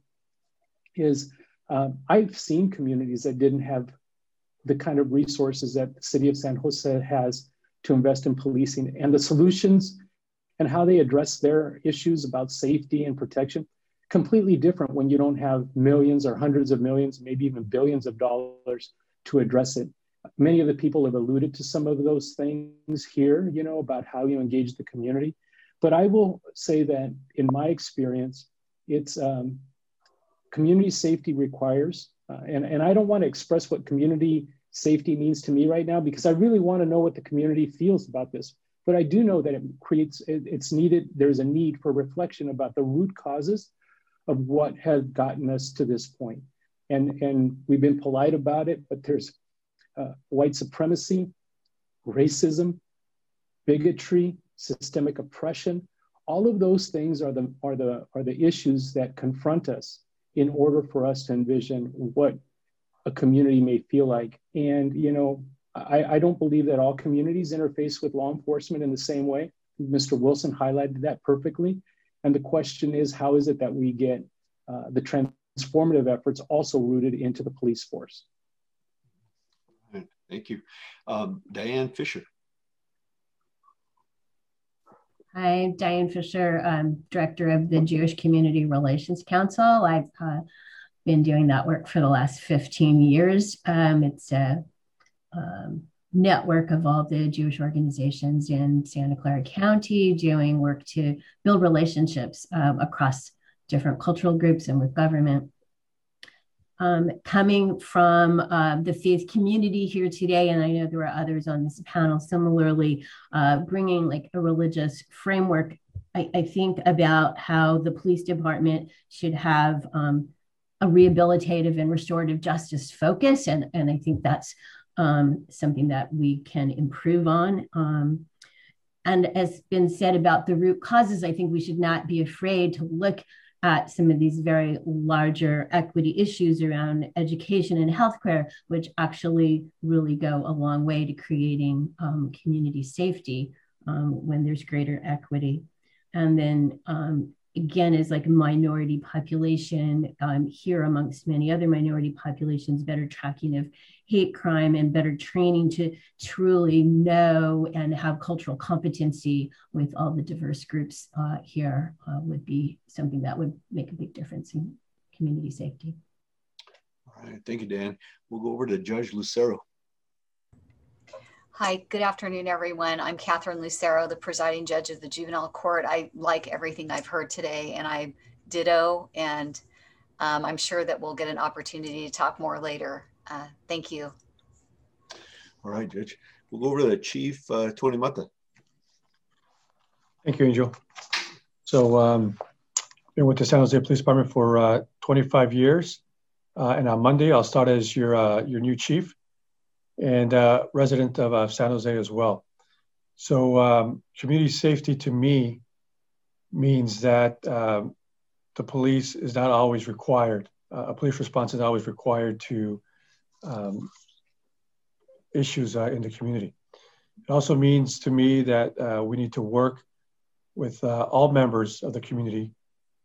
S4: is um, I've seen communities that didn't have the kind of resources that the city of San Jose has to invest in policing and the solutions and how they address their issues about safety and protection completely different when you don't have millions or hundreds of millions maybe even billions of dollars to address it many of the people have alluded to some of those things here you know about how you engage the community but i will say that in my experience it's um, community safety requires, uh, and, and I don't want to express what community safety means to me right now because I really want to know what the community feels about this. But I do know that it creates, it, it's needed, there's a need for reflection about the root causes of what has gotten us to this point. And, and we've been polite about it, but there's uh, white supremacy, racism, bigotry, systemic oppression. All of those things are the, are, the, are the issues that confront us in order for us to envision what a community may feel like. And, you know, I, I don't believe that all communities interface with law enforcement in the same way. Mr. Wilson highlighted that perfectly. And the question is, how is it that we get uh, the transformative efforts also rooted into the police force?
S2: Thank you. Um, Diane Fisher.
S16: I'm Diane Fisher, I'm director of the Jewish Community Relations Council. I've uh, been doing that work for the last 15 years. Um, it's a um, network of all the Jewish organizations in Santa Clara County doing work to build relationships um, across different cultural groups and with government. Um, coming from uh, the faith community here today, and I know there are others on this panel similarly, uh, bringing like a religious framework, I, I, think about how the police department should have um, a rehabilitative and restorative justice focus. And, and I think that's um, something that we can improve on. Um, and as been said about the root causes, I think we should not be afraid to look at some of these very larger equity issues around education and healthcare, which actually really go a long way to creating um, community safety um, when there's greater equity. And then um, again is like a minority population um, here amongst many other minority populations, better tracking of hate crime and better training to truly know and have cultural competency with all the diverse groups uh, here uh, would be something that would make a big difference in community safety.
S2: All right, thank you, Dan. We'll go over to Judge Lucero.
S17: Hi, good afternoon, everyone. I'm Katherine Lucero, the presiding judge of the juvenile court. I like everything I've heard today, and I ditto, and um, I'm sure that we'll get an opportunity to talk more later. Uh, thank you.
S2: All right, Judge. We'll go over to the Chief uh, Tony Mata.
S3: Thank you, Angel. So, um, been with the San Jose Police Department for uh, 25 years, uh, and on Monday I'll start as your uh, your new chief and uh, resident of uh, San Jose as well. So, um, community safety to me means that um, the police is not always required. Uh, a police response is always required to um, issues uh, in the community. It also means to me that uh, we need to work with uh, all members of the community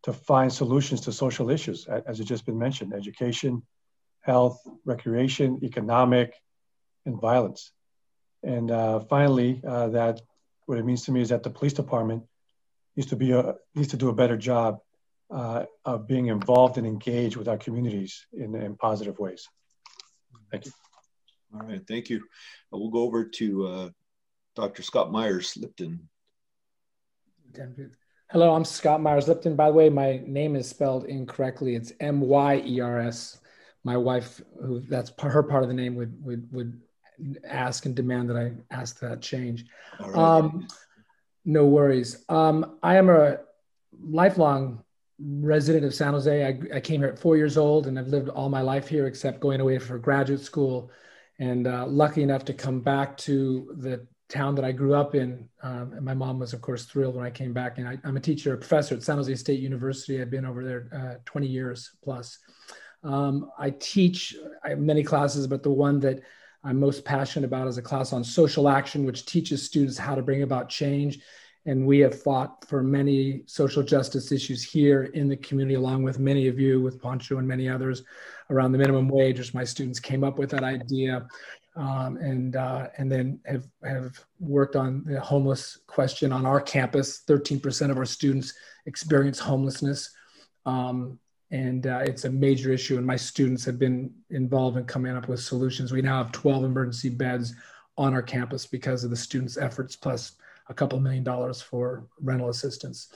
S3: to find solutions to social issues, as has just been mentioned education, health, recreation, economic, and violence. And uh, finally, uh, that what it means to me is that the police department needs to be a, needs to do a better job uh, of being involved and engaged with our communities in, in positive ways. Thank you.
S2: All right, thank you. Uh, we'll go over to uh, Dr. Scott Myers Lipton.
S18: Hello, I'm Scott Myers Lipton. By the way, my name is spelled incorrectly. It's M Y E R S. My wife, who that's her part of the name, would would would ask and demand that I ask that change. Right. Um, no worries. Um, I am a lifelong resident of San Jose. I, I, came here at four years old and I've lived all my life here except going away for graduate school. And uh, lucky enough to come back to the town that I grew up in. Um, and my mom was, of course, thrilled when I came back. And I, am a teacher, a professor at San Jose State University. I've been over there uh, 20 years plus. Um, I teach I have many classes, but the one that I'm most passionate about is a class on social action, which teaches students how to bring about change and we have fought for many social justice issues here in the community, along with many of you, with Poncho and many others, around the minimum wage, which my students came up with that idea. Um, and uh, and then have have worked on the homeless question on our campus. 13% of our students experience homelessness, um, and uh, it's a major issue. And my students have been involved in coming up with solutions. We now have 12 emergency beds on our campus because of the students' efforts, plus a couple million dollars for rental assistance,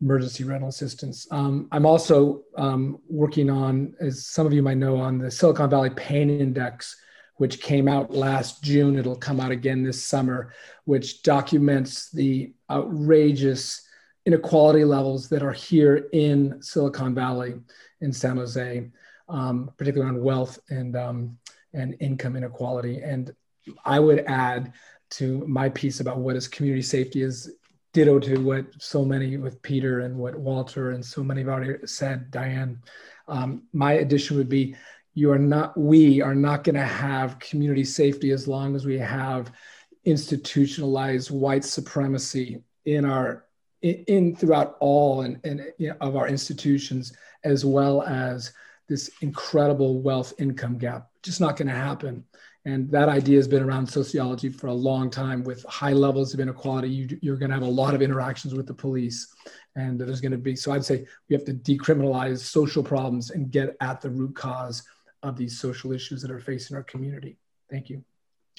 S18: emergency rental assistance. Um, I'm also um, working on, as some of you might know, on the Silicon Valley Pain Index, which came out last June. It'll come out again this summer, which documents the outrageous inequality levels that are here in Silicon Valley, in San Jose, um, particularly on wealth and um, and income inequality. And I would add to my piece about what is community safety is ditto to what so many with Peter and what Walter and so many have already said, Diane. Um, my addition would be you are not, we are not going to have community safety as long as we have institutionalized white supremacy in our in, in throughout all and, and you know, of our institutions as well as this incredible wealth income gap just not going to happen and that idea has been around sociology for a long time with high levels of inequality. You, are going to have a lot of interactions with the police. And there's going to be, so I'd say we have to decriminalize social problems and get at the root cause of these social issues that are facing our community. Thank you.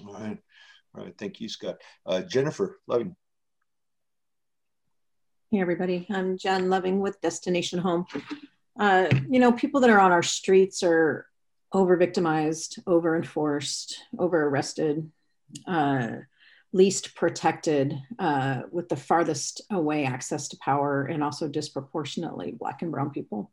S2: All right. All right. Thank you, Scott. Uh, Jennifer Loving.
S19: Hey, everybody. I'm Jen Loving with Destination Home. uh, you know, people that are on our streets are over victimized, over enforced, over arrested, uh, least protected, uh, with the farthest away access to power, and also disproportionately Black and Brown people.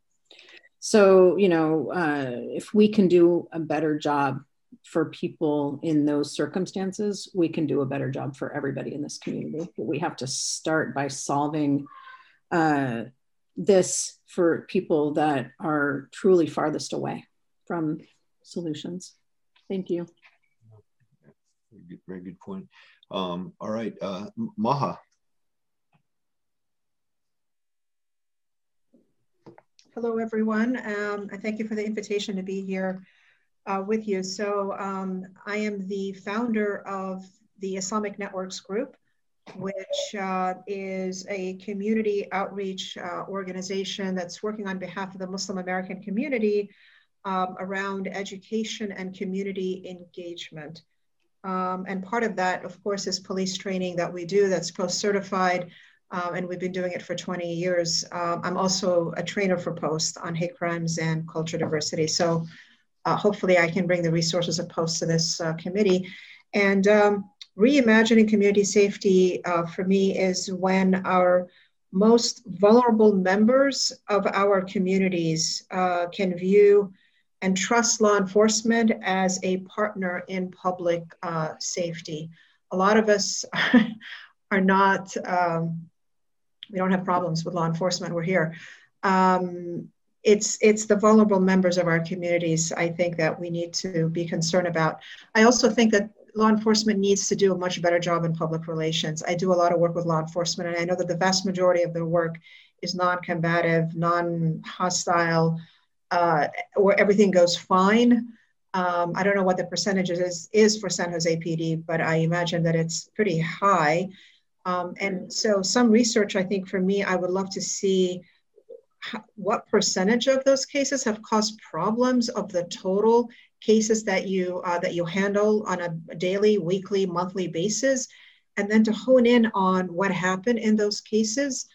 S19: So, you know, uh, if we can do a better job for people in those circumstances, we can do a better job for everybody in this community. But we have to start by solving uh, this for people that are truly farthest away from solutions. Thank you.
S2: Very good, very good point. Um, all right, uh, Maha.
S20: Hello, everyone. Um, I thank you for the invitation to be here uh, with you. So um, I am the founder of the Islamic Networks Group, which uh, is a community outreach uh, organization that's working on behalf of the Muslim American community um, around education and community engagement. Um, and part of that, of course, is police training that we do that's post certified um, and we've been doing it for 20 years. Um, I'm also a trainer for Post on hate crimes and culture diversity. So uh, hopefully I can bring the resources of Post to this uh, committee. And um, reimagining community safety uh, for me is when our most vulnerable members of our communities uh, can view and trust law enforcement as a partner in public uh, safety. A lot of us are not um, we don't have problems with law enforcement. We're here. Um, it's it's the vulnerable members of our communities. I think that we need to be concerned about. I also think that law enforcement needs to do a much better job in public relations. I do a lot of work with law enforcement, and I know that the vast majority of their work is non-combative, non-hostile, uh, everything goes fine. Um, I don't know what the percentage is, is for San Jose PD, but I imagine that it's pretty high. Um, and so some research, I think for me, I would love to see what percentage of those cases have caused problems of the total cases that you uh, that you handle on a daily, weekly, monthly basis, and then to hone in on what happened in those cases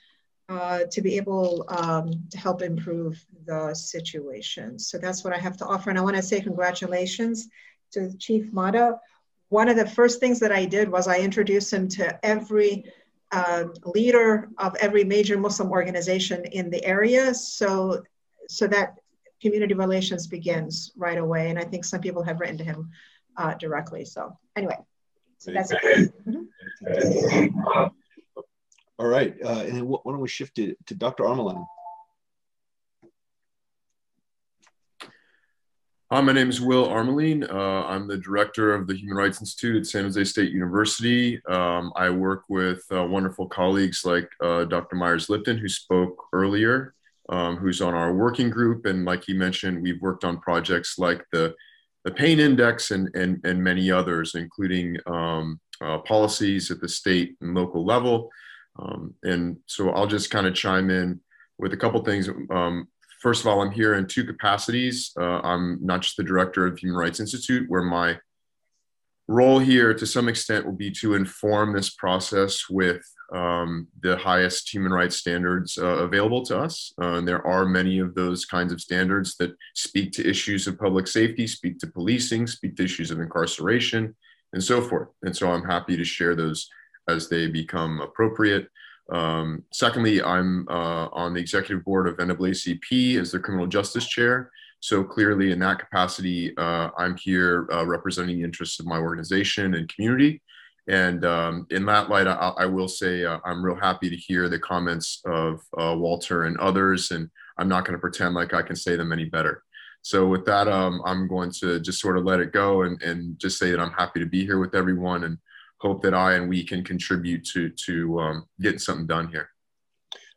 S20: uh, to be able um, to help improve the situation. So that's what I have to offer, and I want to say congratulations to Chief Mata. One of the first things that I did was I introduced him to every uh, leader of every major Muslim organization in the area, so so that community relations begins right away. And I think some people have written to him uh, directly. So anyway, so that's it.
S2: Mm-hmm. All right, uh, and then why don't we shift to, to Dr. Armaline?
S21: Hi, my name is Will Armaline. Uh, I'm the director of the Human Rights Institute at San Jose State University. Um, I work with uh, wonderful colleagues like uh, Dr. Myers Lipton, who spoke earlier, um, who's on our working group. And like he mentioned, we've worked on projects like the, the PAIN Index and, and, and many others, including um, uh, policies at the state and local level. Um, and so I'll just kind of chime in with a couple things. Um, first of all, I'm here in two capacities. Uh, I'm not just the director of Human Rights Institute, where my role here to some extent will be to inform this process with um, the highest human rights standards uh, available to us. Uh, and there are many of those kinds of standards that speak to issues of public safety, speak to policing, speak to issues of incarceration, and so forth. And so I'm happy to share those as they become appropriate. Um, secondly, I'm uh, on the executive board of NAACP as the criminal justice chair. So clearly, in that capacity, uh, I'm here uh, representing the interests of my organization and community. And um, in that light, I, I will say uh, I'm real happy to hear the comments of uh, Walter and others, and I'm not going to pretend like I can say them any better. So with that, um, I'm going to just sort of let it go and, and just say that I'm happy to be here with everyone and hope that I and we can contribute to to um, getting something done here.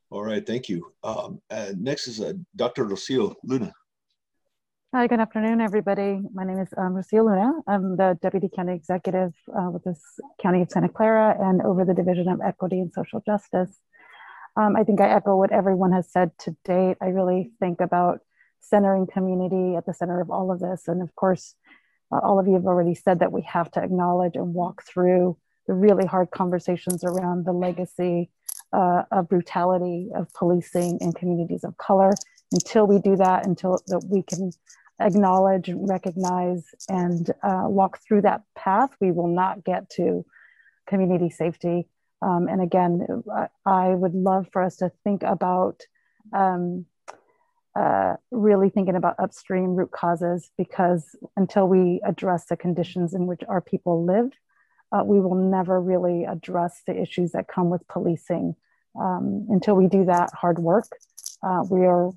S2: All right, thank you. Um, uh, next is uh, Dr. Rocio Luna.
S22: Hi, good afternoon, everybody. My name is um, Rocio Luna. I'm the Deputy County Executive uh, with the County of Santa Clara and over the Division of Equity and Social Justice. Um, I think I echo what everyone has said to date. I really think about centering community at the center of all of this. And of course, uh, all of you have already said that we have to acknowledge and walk through the really hard conversations around the legacy uh, of brutality of policing in communities of color until we do that, until that we can acknowledge, recognize, and uh, walk through that path, we will not get to community safety. Um, and again, I would love for us to think about um, uh, really thinking about upstream root causes because until we address the conditions in which our people live, uh, we will never really address the issues that come with policing. Um, until we do that hard work, uh, we are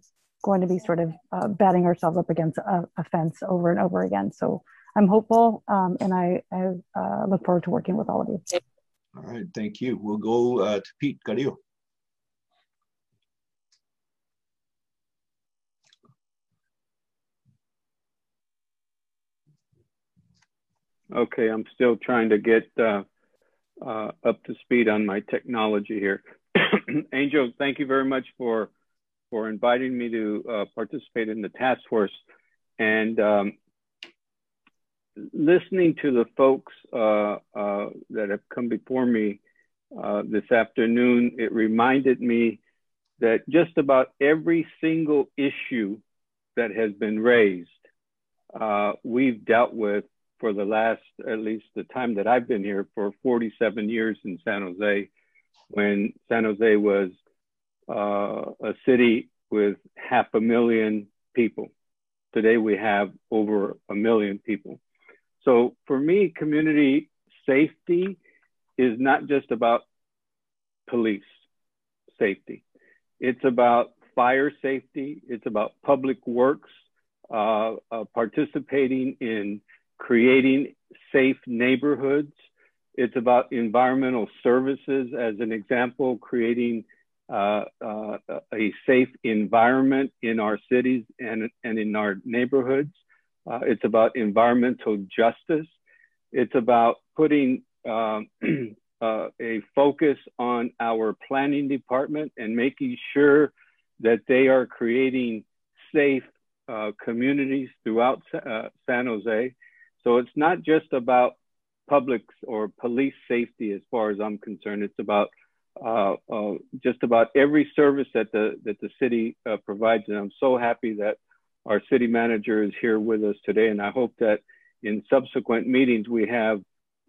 S22: going to be sort of uh, batting ourselves up against a, a, fence over and over again. So I'm hopeful um, and I, I uh, look forward to working with all of you.
S2: All right, thank you. We'll go uh, to Pete Carrillo.
S23: Okay, I'm still trying to get uh, uh, up to speed on my technology here. Angel, thank you very much for for inviting me to uh, participate in the task force and um, listening to the folks uh, uh, that have come before me uh, this afternoon. It reminded me that just about every single issue that has been raised, we've dealt with for the last, at least the time that I've been here for 47 years in San Jose, when San Jose was uh, a city with half a million people. Today we have over a million people. So for me, community safety is not just about police safety. It's about fire safety. It's about public works, uh, uh, participating in creating safe neighborhoods. It's about environmental services, as an example, creating uh, uh, a safe environment in our cities and, and in our neighborhoods. Uh, it's about environmental justice. It's about putting um, uh, a focus on our planning department and making sure that they are creating safe uh, communities throughout uh, San Jose. So it's not just about public or police safety as far as I'm concerned. It's about uh, uh, just about every service that the that the city uh, provides, and I'm so happy that our city manager is here with us today. And I hope that in subsequent meetings we have,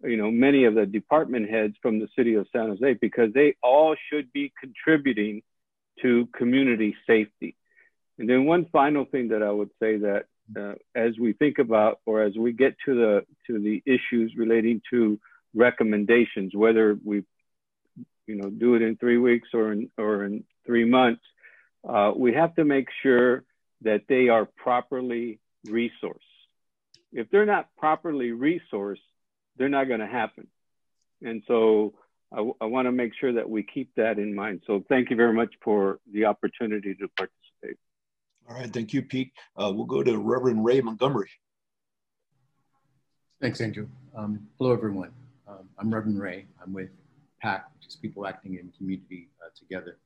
S23: you know, many of the department heads from the city of San Jose because they all should be contributing to community safety. And then one final thing that I would say that uh, as we think about or as we get to the to the issues relating to recommendations, whether we you know do it in three weeks or in or in three months, uh, we have to make sure that they are properly resourced. If they're not properly resourced, they're not going to happen. And so I, I want to make sure that we keep that in mind. So thank you very much for the opportunity to participate.
S2: All right, thank you, Pete. Uh, we'll go to Reverend Ray Montgomery.
S24: Thanks, Andrew. Um, hello, everyone. Um, I'm Reverend Ray. I'm with PACT, which is People Acting in Community uh, Together.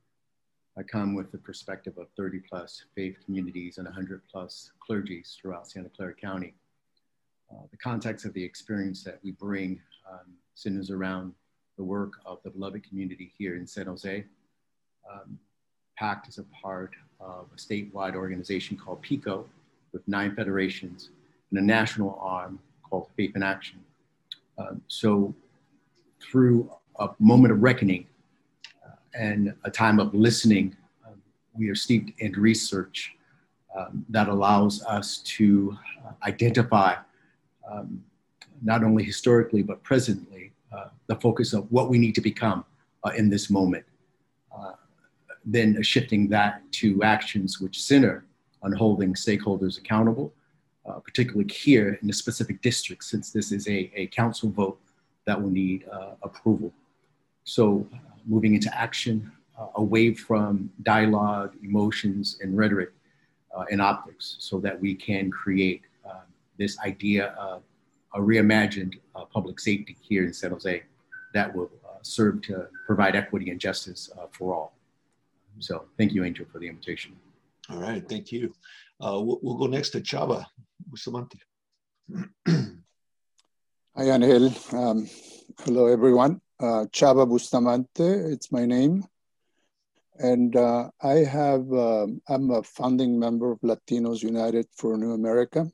S24: I come with the perspective of 30 plus faith communities and 100 plus clergies throughout Santa Clara County. Uh, the context of the experience that we bring um, centers around the work of the beloved community here in San Jose. Um, PACT is a part of a statewide organization called PICO with nine federations and a national arm called Faith in Action. Um, so, through a moment of reckoning uh, and a time of listening, um, we are steeped in research um, that allows us to uh, identify um, not only historically but presently uh, the focus of what we need to become uh, in this moment then shifting that to actions which center on holding stakeholders accountable, uh, particularly here in the specific district, since this is a, a council vote that will need uh, approval. So uh, moving into action uh, away from dialogue, emotions, and rhetoric uh, and optics so that we can create uh, this idea of a reimagined public safety here in San Jose that will serve to provide equity and justice for all. So thank you, Angel, for the invitation.
S2: All right, thank you. Uh, we'll, we'll, go next to Chava Bustamante.
S25: Hi, Angel. Um, hello, everyone. Uh, Chava Bustamante, it's my name. And uh, I have, um, I'm a founding member of Latinos United for New America.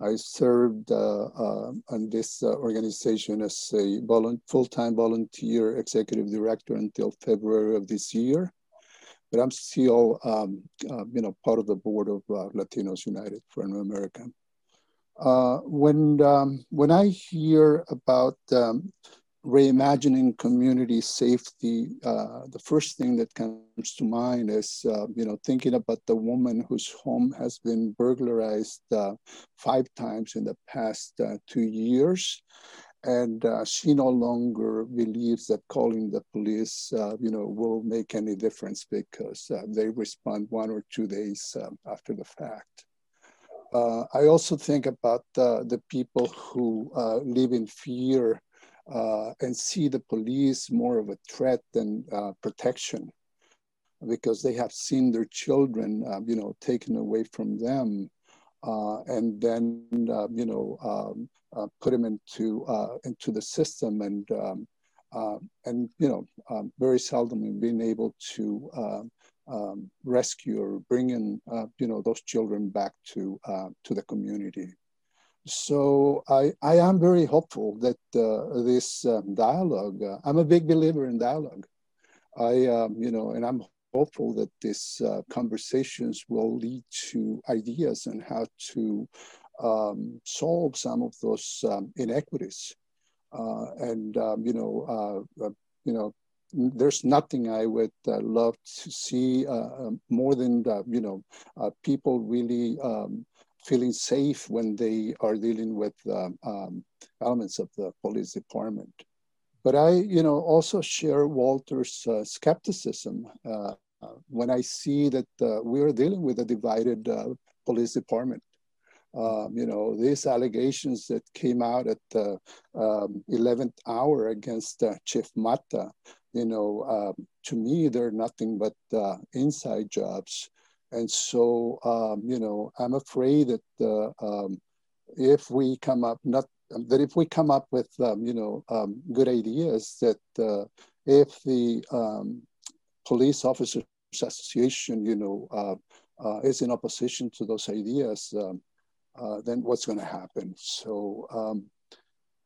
S25: I served uh, uh, on this uh, organization as a full-time volunteer executive director until February of this year. But I'm still, um, uh, you know, part of the board of uh, Latinos United for America. Uh, when um, when I hear about um, reimagining community safety, uh, the first thing that comes to mind is, uh, you know, thinking about the woman whose home has been burglarized uh, five times in the past two years. And uh, she no longer believes that calling the police, uh, you know, will make any difference because they respond one or two days after the fact. I also think about the people who live in fear uh, and see the police more of a threat than uh, protection because they have seen their children, uh, you know, taken away from them uh, and then, uh, you know, um, uh, put them into, into the system and, um, and you know, um, very seldom being able to um, um, rescue or bring in, you know, those children back to, to the community. So I, I am very hopeful that uh, this um, dialogue, uh, I'm a big believer in dialogue. I, um, you know, and I'm hopeful that these uh, conversations will lead to ideas on how to um, solve some of those um, inequities. Uh, and, um, you know, uh, uh, you know, there's nothing I would love to see more than, you know, people really um, feeling safe when they are dealing with um, um, elements of the police department. But I, you know, also share Walter's uh, skepticism uh, when I see that uh, we are dealing with a divided uh, police department. Um, you know, these allegations that came out at the 11th um, hour against uh, Chief Mata, you know, um, to me, they're nothing but uh, inside jobs. And so, um, you know, I'm afraid that uh, um, if we come up, not that if we come up with, you know, good ideas, that uh, if the police officers association, you know, uh, uh, is in opposition to those ideas, uh, then what's going to happen? So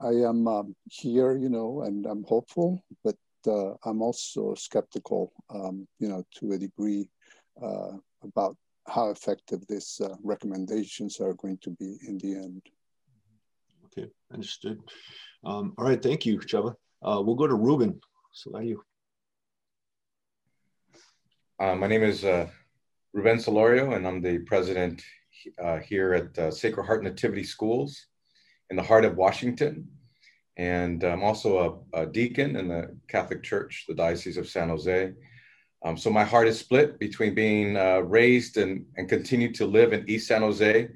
S25: I am here, you know, and I'm hopeful, but uh, I'm also skeptical, you know, to a degree. Uh, about how effective these uh, recommendations are going to be in the end.
S2: Okay, understood. Um, all right, thank you, Chava. Uh, we'll go to Ruben. So that you.
S26: Uh, my name is uh, Ruben Solorio, and I'm the president uh, here at uh, Sacred Heart Nativity Schools in the heart of Washington. And I'm also a, a deacon in the Catholic Church, the Diocese of San Jose. Um, so my heart is split between being uh, raised and, and continue to live in East San Jose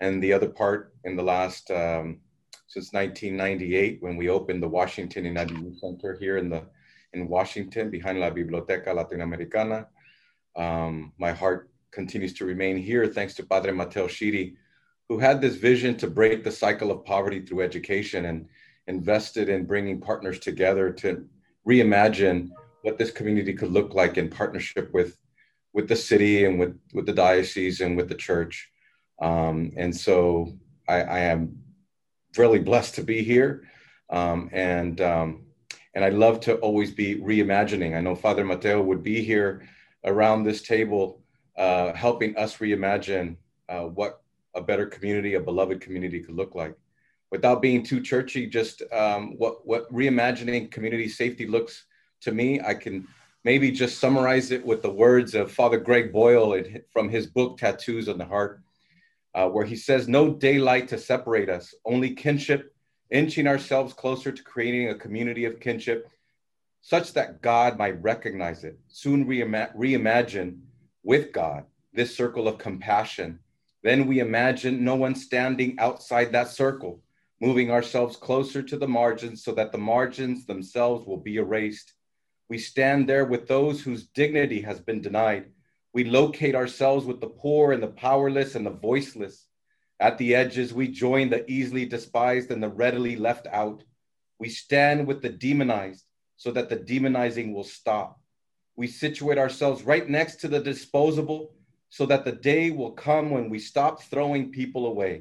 S26: and the other part in the last, um, since 1998, when we opened the Washington United Youth Center here in the in Washington behind La Biblioteca Latinoamericana. Um, my heart continues to remain here thanks to Padre Mateo Sheedy, who had this vision to break the cycle of poverty through education and invested in bringing partners together to reimagine what this community could look like in partnership with with the city and with with the diocese and with the church. Um, and so I, I, am really blessed to be here, um, and um, and I love to always be reimagining. I know Father Mateo would be here around this table, uh, helping us reimagine uh, what a better community, a beloved community, could look like. Without being too churchy, just um, what what reimagining community safety looks to me. I can maybe just summarize it with the words of Father Greg Boyle from his book, Tattoos on the Heart, uh, where he says, No daylight to separate us, only kinship, inching ourselves closer to creating a community of kinship such that God might recognize it, soon reima- reimagine with God this circle of compassion. Then we imagine no one standing outside that circle, moving ourselves closer to the margins so that the margins themselves will be erased we stand there with those whose dignity has been denied. We locate ourselves with the poor and the powerless and the voiceless. At the edges, we join the easily despised and the readily left out. We stand with the demonized so that the demonizing will stop. We situate ourselves right next to the disposable so that the day will come when we stop throwing people away.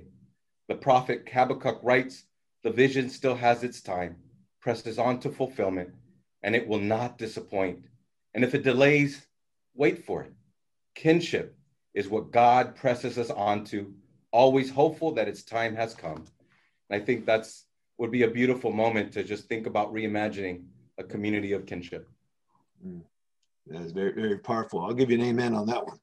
S26: The prophet Habakkuk writes, The vision still has its time, presses on to fulfillment, and it will not disappoint. And if it delays, wait for it. Kinship is what God presses us onto, always hopeful that its time has come. And I think that's would be a beautiful moment to just think about reimagining a community of kinship.
S2: Mm. That is very, very powerful. I'll give you an amen on that one.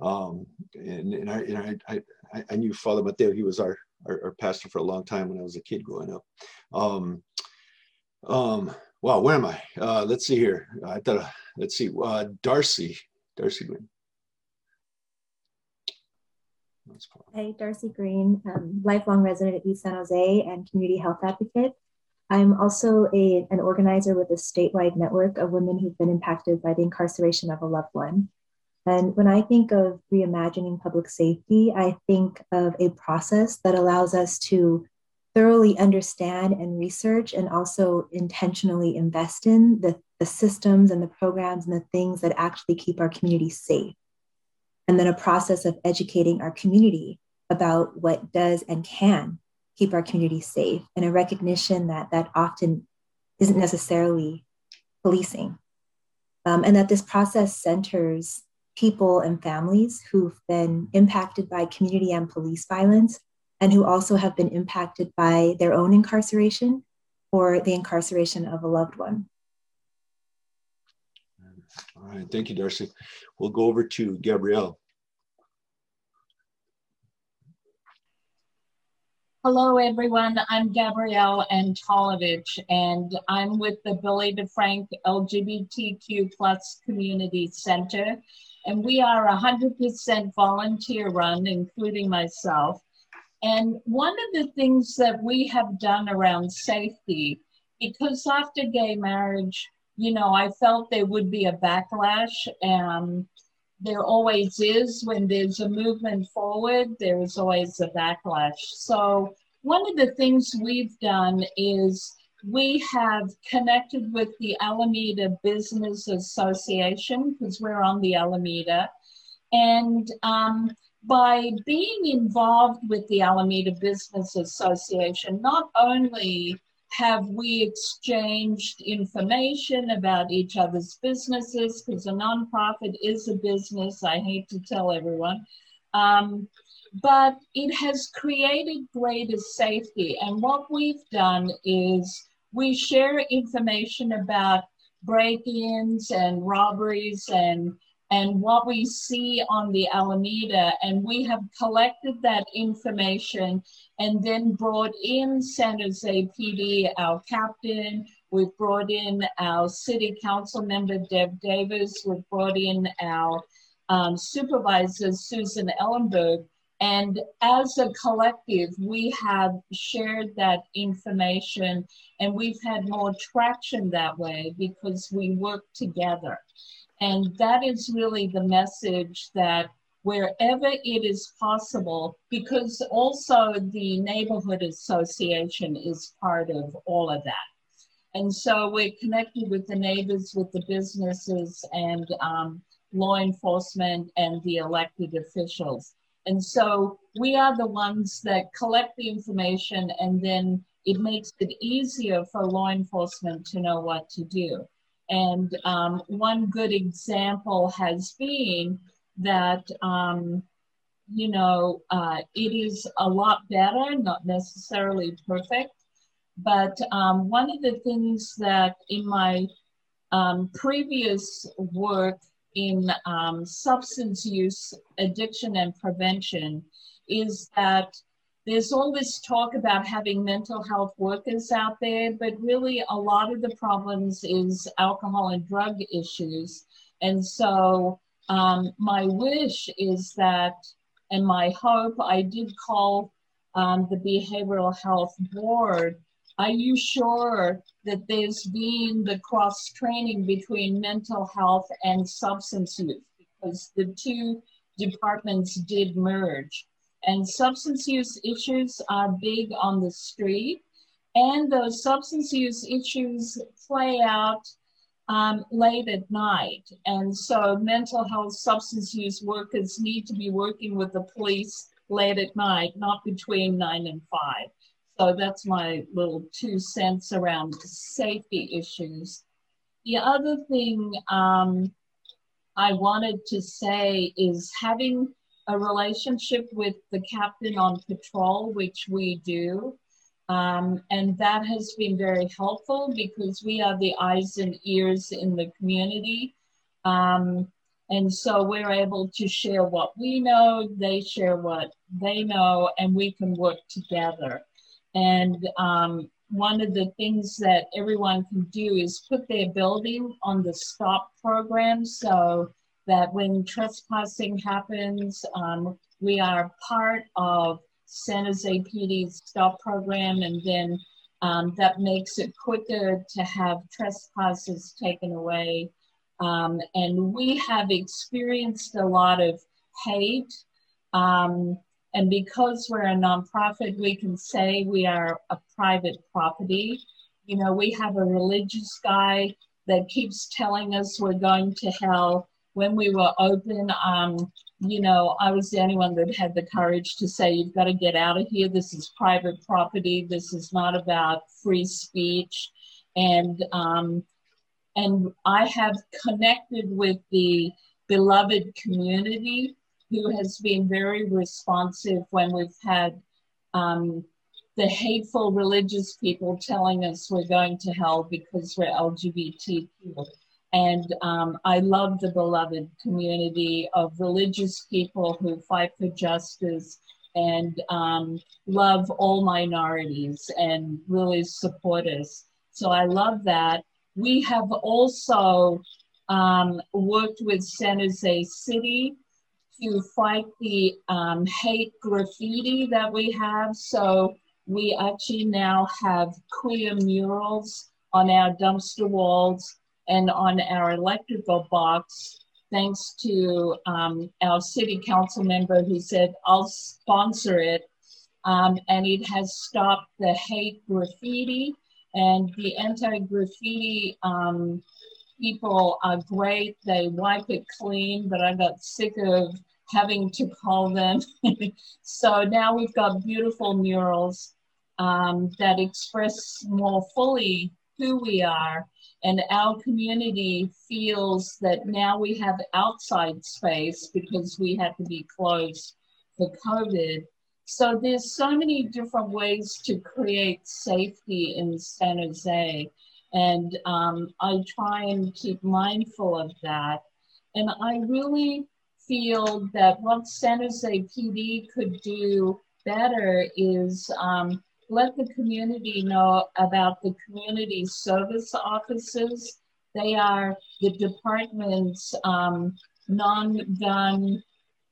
S2: Um, and, and, I, and I, I, I, knew Father Mateo. He was our, our, our, pastor for a long time when I was a kid growing up. Um, um, wow, where am I? Uh, let's see here. I thought, let's see, uh, Darcy, Darcy Green.
S27: Hey, Darcy Green, um, lifelong resident at East San Jose and community health advocate. I'm also a, an organizer with a statewide network of women who've been impacted by the incarceration of a loved one. And when I think of reimagining public safety, I think of a process that allows us to thoroughly understand and research and also intentionally invest in the, the systems and the programs and the things that actually keep our community safe. And then a process of educating our community about what does and can keep our community safe and a recognition that that often isn't necessarily policing. Um, and that this process centers people and families who've been impacted by community and police violence and who also have been impacted by their own incarceration or the incarceration of a loved one.
S2: All right, thank you, Darcy. We'll go over to Gabrielle.
S28: Hello, everyone. I'm Gabrielle Antolovich, and I'm with the Billy DeFrank LGBTQ plus Community Center and we are 100% volunteer run, including myself. And one of the things that we have done around safety, because after gay marriage, you know, I felt there would be a backlash. and there always is when there's a movement forward, there is always a backlash. So, one of the things we've done is we have connected with the Alameda Business Association because we're on the Alameda. And um, by being involved with the Alameda Business Association, not only have we exchanged information about each other's businesses, because a nonprofit is a business, I hate to tell everyone, um, but it has created greater safety. And what we've done is we share information about break-ins and robberies and and what we see on the Alameda. And we have collected that information and then brought in San Jose PD, our captain. We've brought in our city council member, Dev Davis. We've brought in our um, supervisor, Susan Ellenberg. And as a collective, we have shared that information and we've had more traction that way because we work together. And that is really the message that wherever it is possible, because also the neighborhood association is part of all of that. And so we're connected with the neighbors, with the businesses, and um, law enforcement and the elected officials. And so we are the ones that collect the information and then it makes it easier for law enforcement to know what to do. And um, one good example has been that, um, you know, uh, it is a lot better, not necessarily perfect. But um, one of the things that in my um, previous work in um, substance use, addiction, and prevention is that there's all this talk about having mental health workers out there, but really a lot of the problems is alcohol and drug issues. And so um, my wish is that, and my hope, I did call um, the Behavioral Health Board are you sure that there's been the cross training between mental health and substance use? Because the two departments did merge. And substance use issues are big on the street. And those substance use issues play out um, late at night. And so mental health substance use workers need to be working with the police late at night, not between nine and five. So that's my little two cents around safety issues. The other thing um, I wanted to say is having a relationship with the captain on patrol, which we do. Um, and that has been very helpful because we are the eyes and ears in the community. Um, and so we're able to share what we know, they share what they know, and we can work together. And um, one of the things that everyone can do is put their building on the stop program so that when trespassing happens, um, we are part of San Jose PD's stop program, and then um, that makes it quicker to have trespasses taken away. Um, and we have experienced a lot of hate. Um, and because we're a nonprofit, we can say we are a private property. You know, we have a religious guy that keeps telling us we're going to hell. When we were open, um, you know, I was the only one that had the courage to say, you've got to get out of here. This is private property. This is not about free speech. And, um, and I have connected with the beloved community who has been very responsive when we've had um, the hateful religious people telling us we're going to hell because we're LGBTQ. And um, I love the beloved community of religious people who fight for justice and um, love all minorities and really support us. So I love that. We have also um, worked with San Jose City to fight the um, hate graffiti that we have. So we actually now have queer murals on our dumpster walls and on our electrical box, thanks to um, our city council member who said, I'll sponsor it. Um, and it has stopped the hate graffiti and the anti-graffiti um, people are great. They wipe it clean, but I got sick of having to call them. so now we've got beautiful murals um, that express more fully who we are. And our community feels that now we have outside space because we had to be closed for COVID. So there's so many different ways to create safety in San Jose. And um, I try and keep mindful of that. And I really feel that what San Jose PD could do better is um, let the community know about the community service offices. They are the department's um, non-gun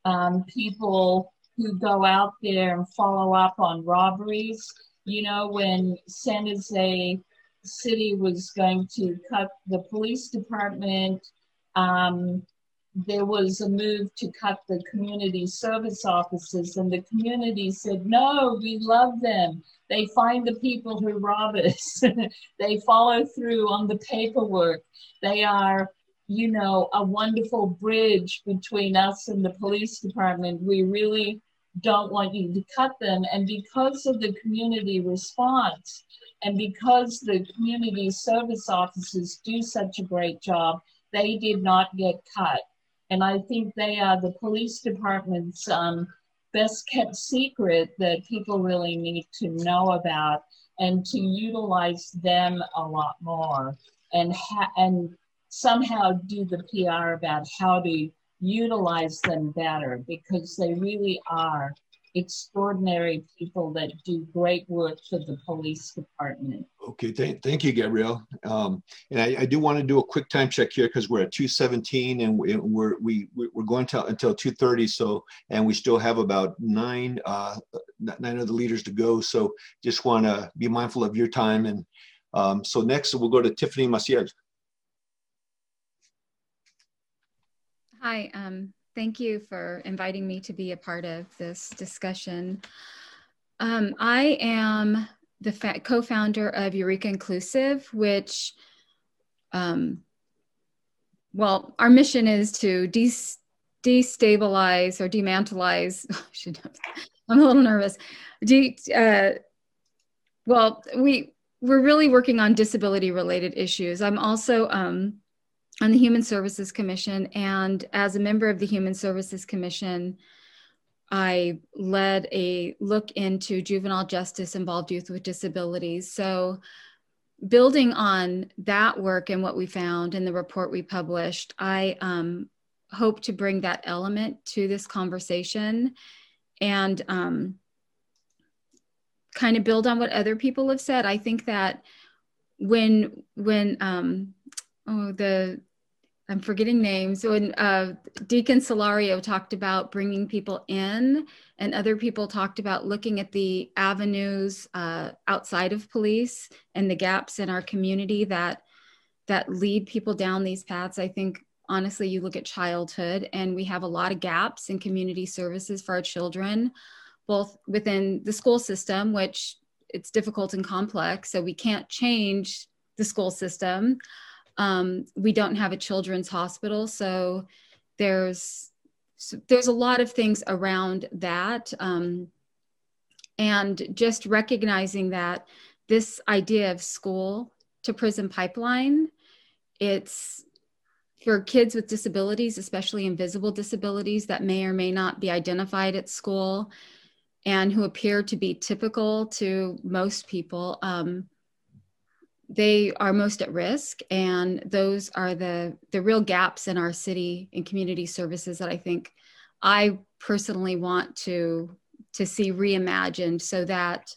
S28: um, people who go out there and follow up on robberies. You know, when San Jose City was going to cut the police department, um, there was a move to cut the community service offices, and the community said, No, we love them. They find the people who rob us, they follow through on the paperwork. They are, you know, a wonderful bridge between us and the police department. We really don't want you to cut them. And because of the community response, and because the community service offices do such a great job, they did not get cut. And I think they are the police department's um, best kept secret that people really need to know about and to utilize them a lot more and, ha- and somehow do the PR about how to utilize them better because they really are extraordinary people that do great work for the police department.
S2: Okay, th thank you, Gabrielle. Um, and I, I, do want to do a quick time check here because we're at 217 and we're we, we're going to until 2:30. So and we still have about nine uh, nine other leaders to go. So just want to be mindful of your time. And um, so next we'll go to Tiffany Maciel.
S29: Hi, um, Thank you for inviting me to be a part of this discussion. Um, I am the co-founder of Eureka Inclusive, which um, well, our mission is to de- destabilize or demantleize. I'm a little nervous. De- uh, well, we we're really working on disability related issues. I'm also um, on the Human Services Commission, and as a member of the Human Services Commission, I led a look into juvenile justice involved youth with disabilities. So, building on that work and what we found in the report we published, I um, hope to bring that element to this conversation and um, kind of build on what other people have said. I think that when when um, oh the I'm forgetting names. When uh, Deacon Solorio talked about bringing people in, and other people talked about looking at the avenues uh, outside of police and the gaps in our community that that lead people down these paths. I think honestly, you look at childhood, and we have a lot of gaps in community services for our children, both within the school system, which it's difficult and complex, so we can't change the school system um, we don't have a children's hospital, so there's so there's a lot of things around that, um, and just recognizing that this idea of school to prison pipeline, it's for kids with disabilities, especially invisible disabilities that may or may not be identified at school and who appear to be typical to most people. Um, they are most at risk and those are the the real gaps in our city and community services that i think i personally want to to see reimagined so that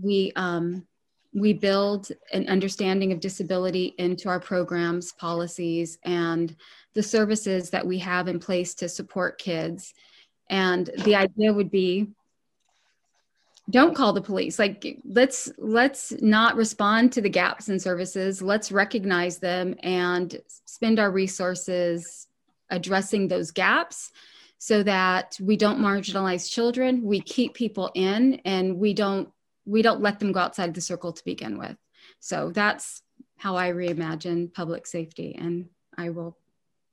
S29: we um, we build an understanding of disability into our programs policies and the services that we have in place to support kids. And the idea would be don't call the police. Like let's let's not respond to the gaps in services. Let's recognize them and spend our resources addressing those gaps so that we don't marginalize children. We keep people in and we don't we don't let them go outside the circle to begin with. So that's how i reimagine public safety and i will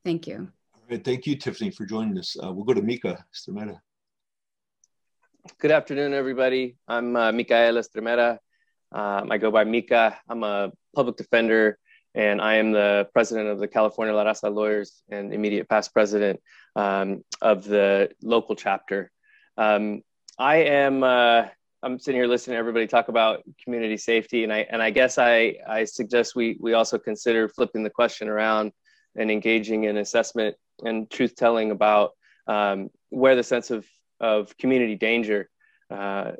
S29: thank you.
S2: All right thank you tiffany for joining us. Uh, we'll go to mika Estremera.
S30: Good afternoon, everybody. I'm uh, Mikael Estremera. Um, I go by Mika. I'm a public defender, and I am the president of the California La Raza Lawyers and immediate past president um, of the local chapter. Um, I am. Uh, I'm sitting here listening to everybody talk about community safety, and I and I guess I I suggest we we also consider flipping the question around and engaging in assessment and truth telling about um, where the sense of of community danger uh,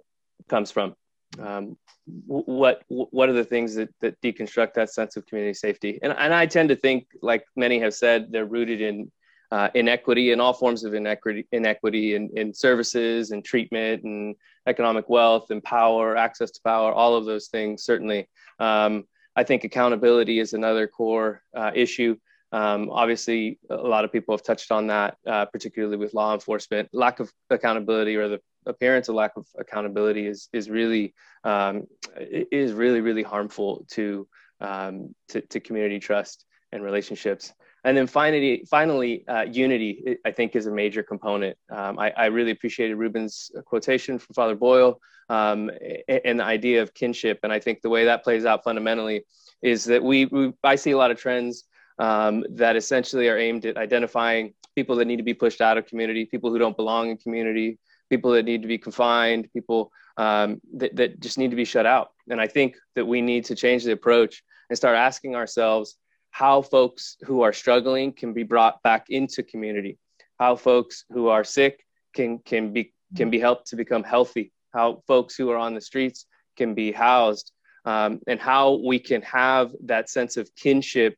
S30: comes from. Um, what what are the things that, that deconstruct that sense of community safety? And, and I tend to think, like many have said, they're rooted in uh, inequity and all forms of inequity, inequity in, in services and treatment and economic wealth and power, access to power, all of those things, certainly. Um, I think accountability is another core uh, issue. Um, obviously, a lot of people have touched on that, uh, particularly with law enforcement. Lack of accountability or the appearance of lack of accountability is is really um, is really really harmful to, um, to, to community trust and relationships. And then finally, finally, uh, unity I think is a major component. Um, I, I, really appreciated Ruben's quotation from Father Boyle um, and the idea of kinship. And I think the way that plays out fundamentally is that we, we I see a lot of trends um, that essentially are aimed at identifying people that need to be pushed out of community, people who don't belong in community, people that need to be confined, people um, that, that just need to be shut out. And I think that we need to change the approach and start asking ourselves how folks who are struggling can be brought back into community, how folks who are sick can, can, be, can be helped to become healthy, how folks who are on the streets can be housed, um, and how we can have that sense of kinship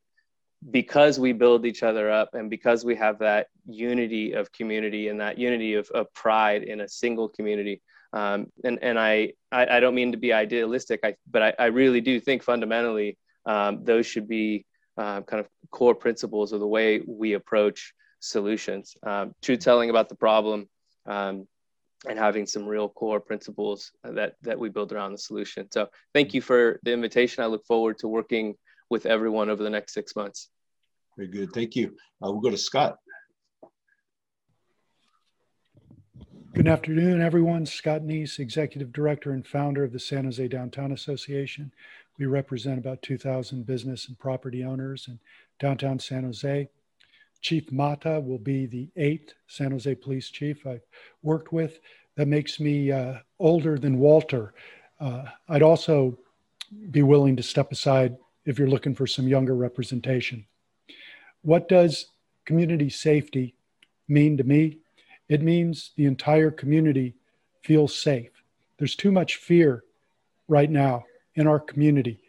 S30: because we build each other up and because we have that unity of community and that unity of, of pride in a single community um, and and I, I, I don't mean to be idealistic I, but I, I really do think fundamentally um, those should be uh, kind of core principles of the way we approach solutions. Um, truth telling about the problem um, and having some real core principles that that we build around the solution. So thank you for the invitation. I look forward to working with everyone over the next six months.
S2: Very good. Thank you. Uh, we'll go to Scott.
S3: Good afternoon, everyone. Scott Knies, Executive Director and founder of the San Jose Downtown Association. We represent about 2,000 business and property owners in downtown San Jose. Chief Mata will be the eighth San Jose Police Chief I've worked with. That makes me uh, older than Walter. Uh, I'd also be willing to step aside if you're looking for some younger representation. What does community safety mean to me? It means the entire community feels safe. There's too much fear right now in our community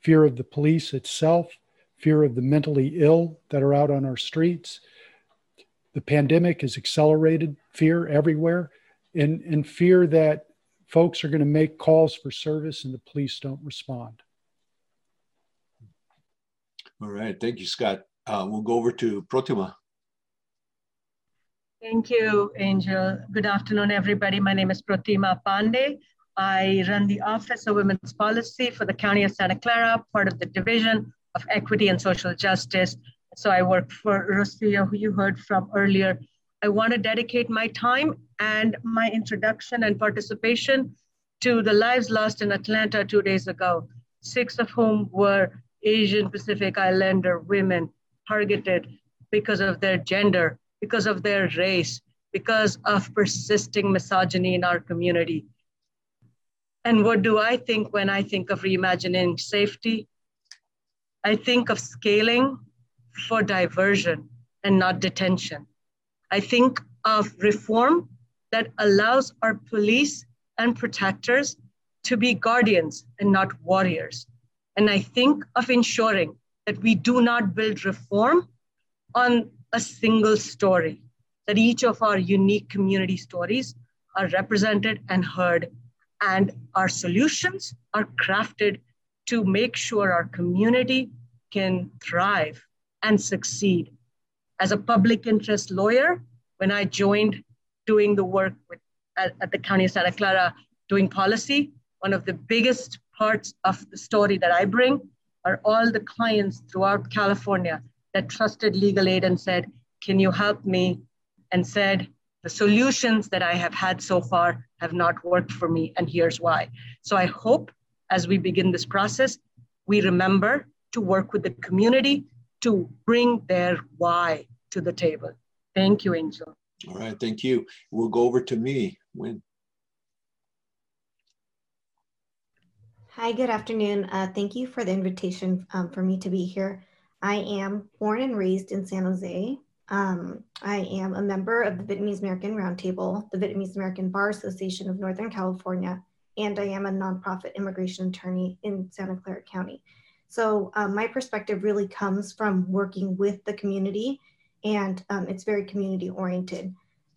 S3: fear of the police itself, fear of the mentally ill that are out on our streets. The pandemic has accelerated fear everywhere, and, and fear that folks are going to make calls for service and the police don't respond.
S2: All right. Thank you, Scott. Uh, we'll go over to Protima.
S31: Thank you, Angel. Good afternoon, everybody. My name is Protima Pandey. I run the Office of Women's Policy for the County of Santa Clara, part of the Division of Equity and Social Justice. So I work for Rocio, who you heard from earlier. I want to dedicate my time and my introduction and participation to the lives lost in Atlanta two days ago, six of whom were Asian Pacific Islander women targeted because of their gender, because of their race, because of persisting misogyny in our community. And what do I think when I think of reimagining safety? I think of scaling for diversion and not detention. I think of reform that allows our police and protectors to be guardians and not warriors. And I think of ensuring that we do not build reform on a single story, that each of our unique community stories are represented and heard, and our solutions are crafted to make sure our community can thrive and succeed. As a public interest lawyer, when I joined doing the work with, at, at the County of Santa Clara doing policy, one of the biggest parts of the story that I bring are all the clients throughout California that trusted legal aid and said, Can you help me? And said, The solutions that I have had so far have not worked for me, and here's why. So I hope as we begin this process, we remember to work with the community to bring their why to the table. Thank you, Angel.
S2: All right, thank you. We'll go over to me. When
S32: Hi, good afternoon. Uh, thank you for the invitation um, for me to be here. I am born and raised in San Jose. Um, I am a member of the Vietnamese American Roundtable, the Vietnamese American Bar Association of Northern California, and I am a nonprofit immigration attorney in Santa Clara County. So um, my perspective really comes from working with the community and um, it's very community oriented.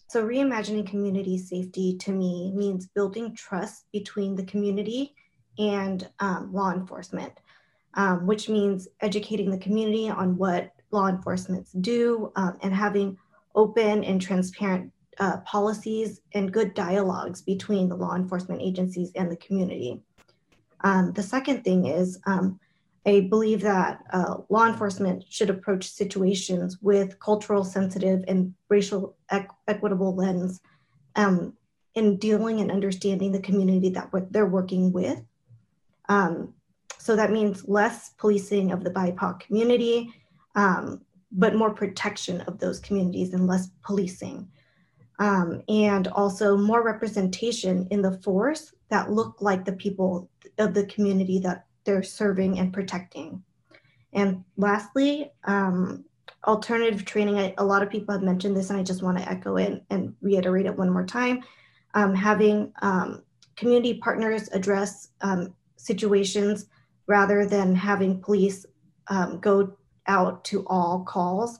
S32: So reimagining community safety to me means building trust between the community and um, law enforcement, um, which means educating the community on what law enforcement do um, and having open and transparent uh, policies and good dialogues between the law enforcement agencies and the community. Um, the second thing is um, I believe that uh, law enforcement should approach situations with cultural sensitive and racial equ- equitable lens um, in dealing and understanding the community that they're working with. Um, so that means less policing of the BIPOC community, um, but more protection of those communities and less policing. Um, and also more representation in the force that look like the people of the community that they're serving and protecting. And lastly, um, alternative training. I, a lot of people have mentioned this, and I just want to echo it and reiterate it one more time. Um, having um, community partners address um, situations rather than having police um, go out to all calls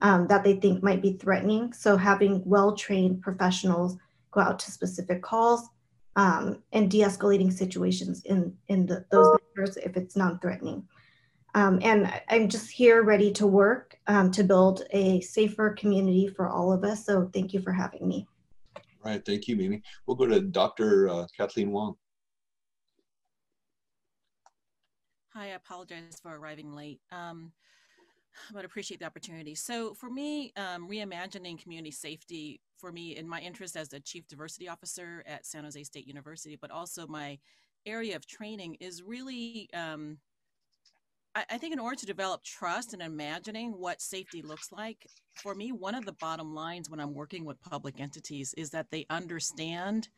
S32: um, that they think might be threatening. So, having well trained professionals go out to specific calls um, and de-escalating situations in in the, those matters if it's non-threatening. Um, and I'm just here ready to work um, to build a safer community for all of us. So thank you for having me.
S2: All right, thank you, Mimi. We'll go to Dr. Uh, Kathleen Wong.
S33: Hi, I apologize for arriving late. Um, but appreciate the opportunity. So for me, um, reimagining community safety for me in my interest as a chief diversity officer at San Jose State University, but also my area of training is really, um, I, I think in order to develop trust and imagining what safety looks like, for me, one of the bottom lines when I'm working with public entities is that they understand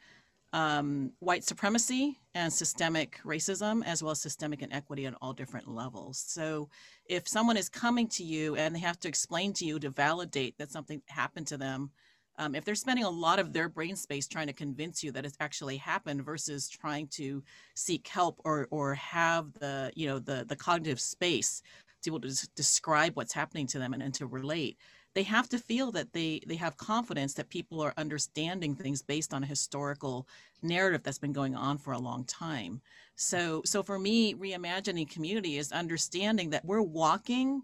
S33: um, white supremacy and systemic racism, as well as systemic inequity on all different levels. So, if someone is coming to you and they have to explain to you to validate that something happened to them, um, if they're spending a lot of their brain space trying to convince you that it's actually happened versus trying to seek help or or have the you know the the cognitive space to be able to describe what's happening to them and, and to relate they have to feel that they they have confidence that people are understanding things based on a historical narrative that's been going on for a long time. So so for me reimagining community is understanding that we're walking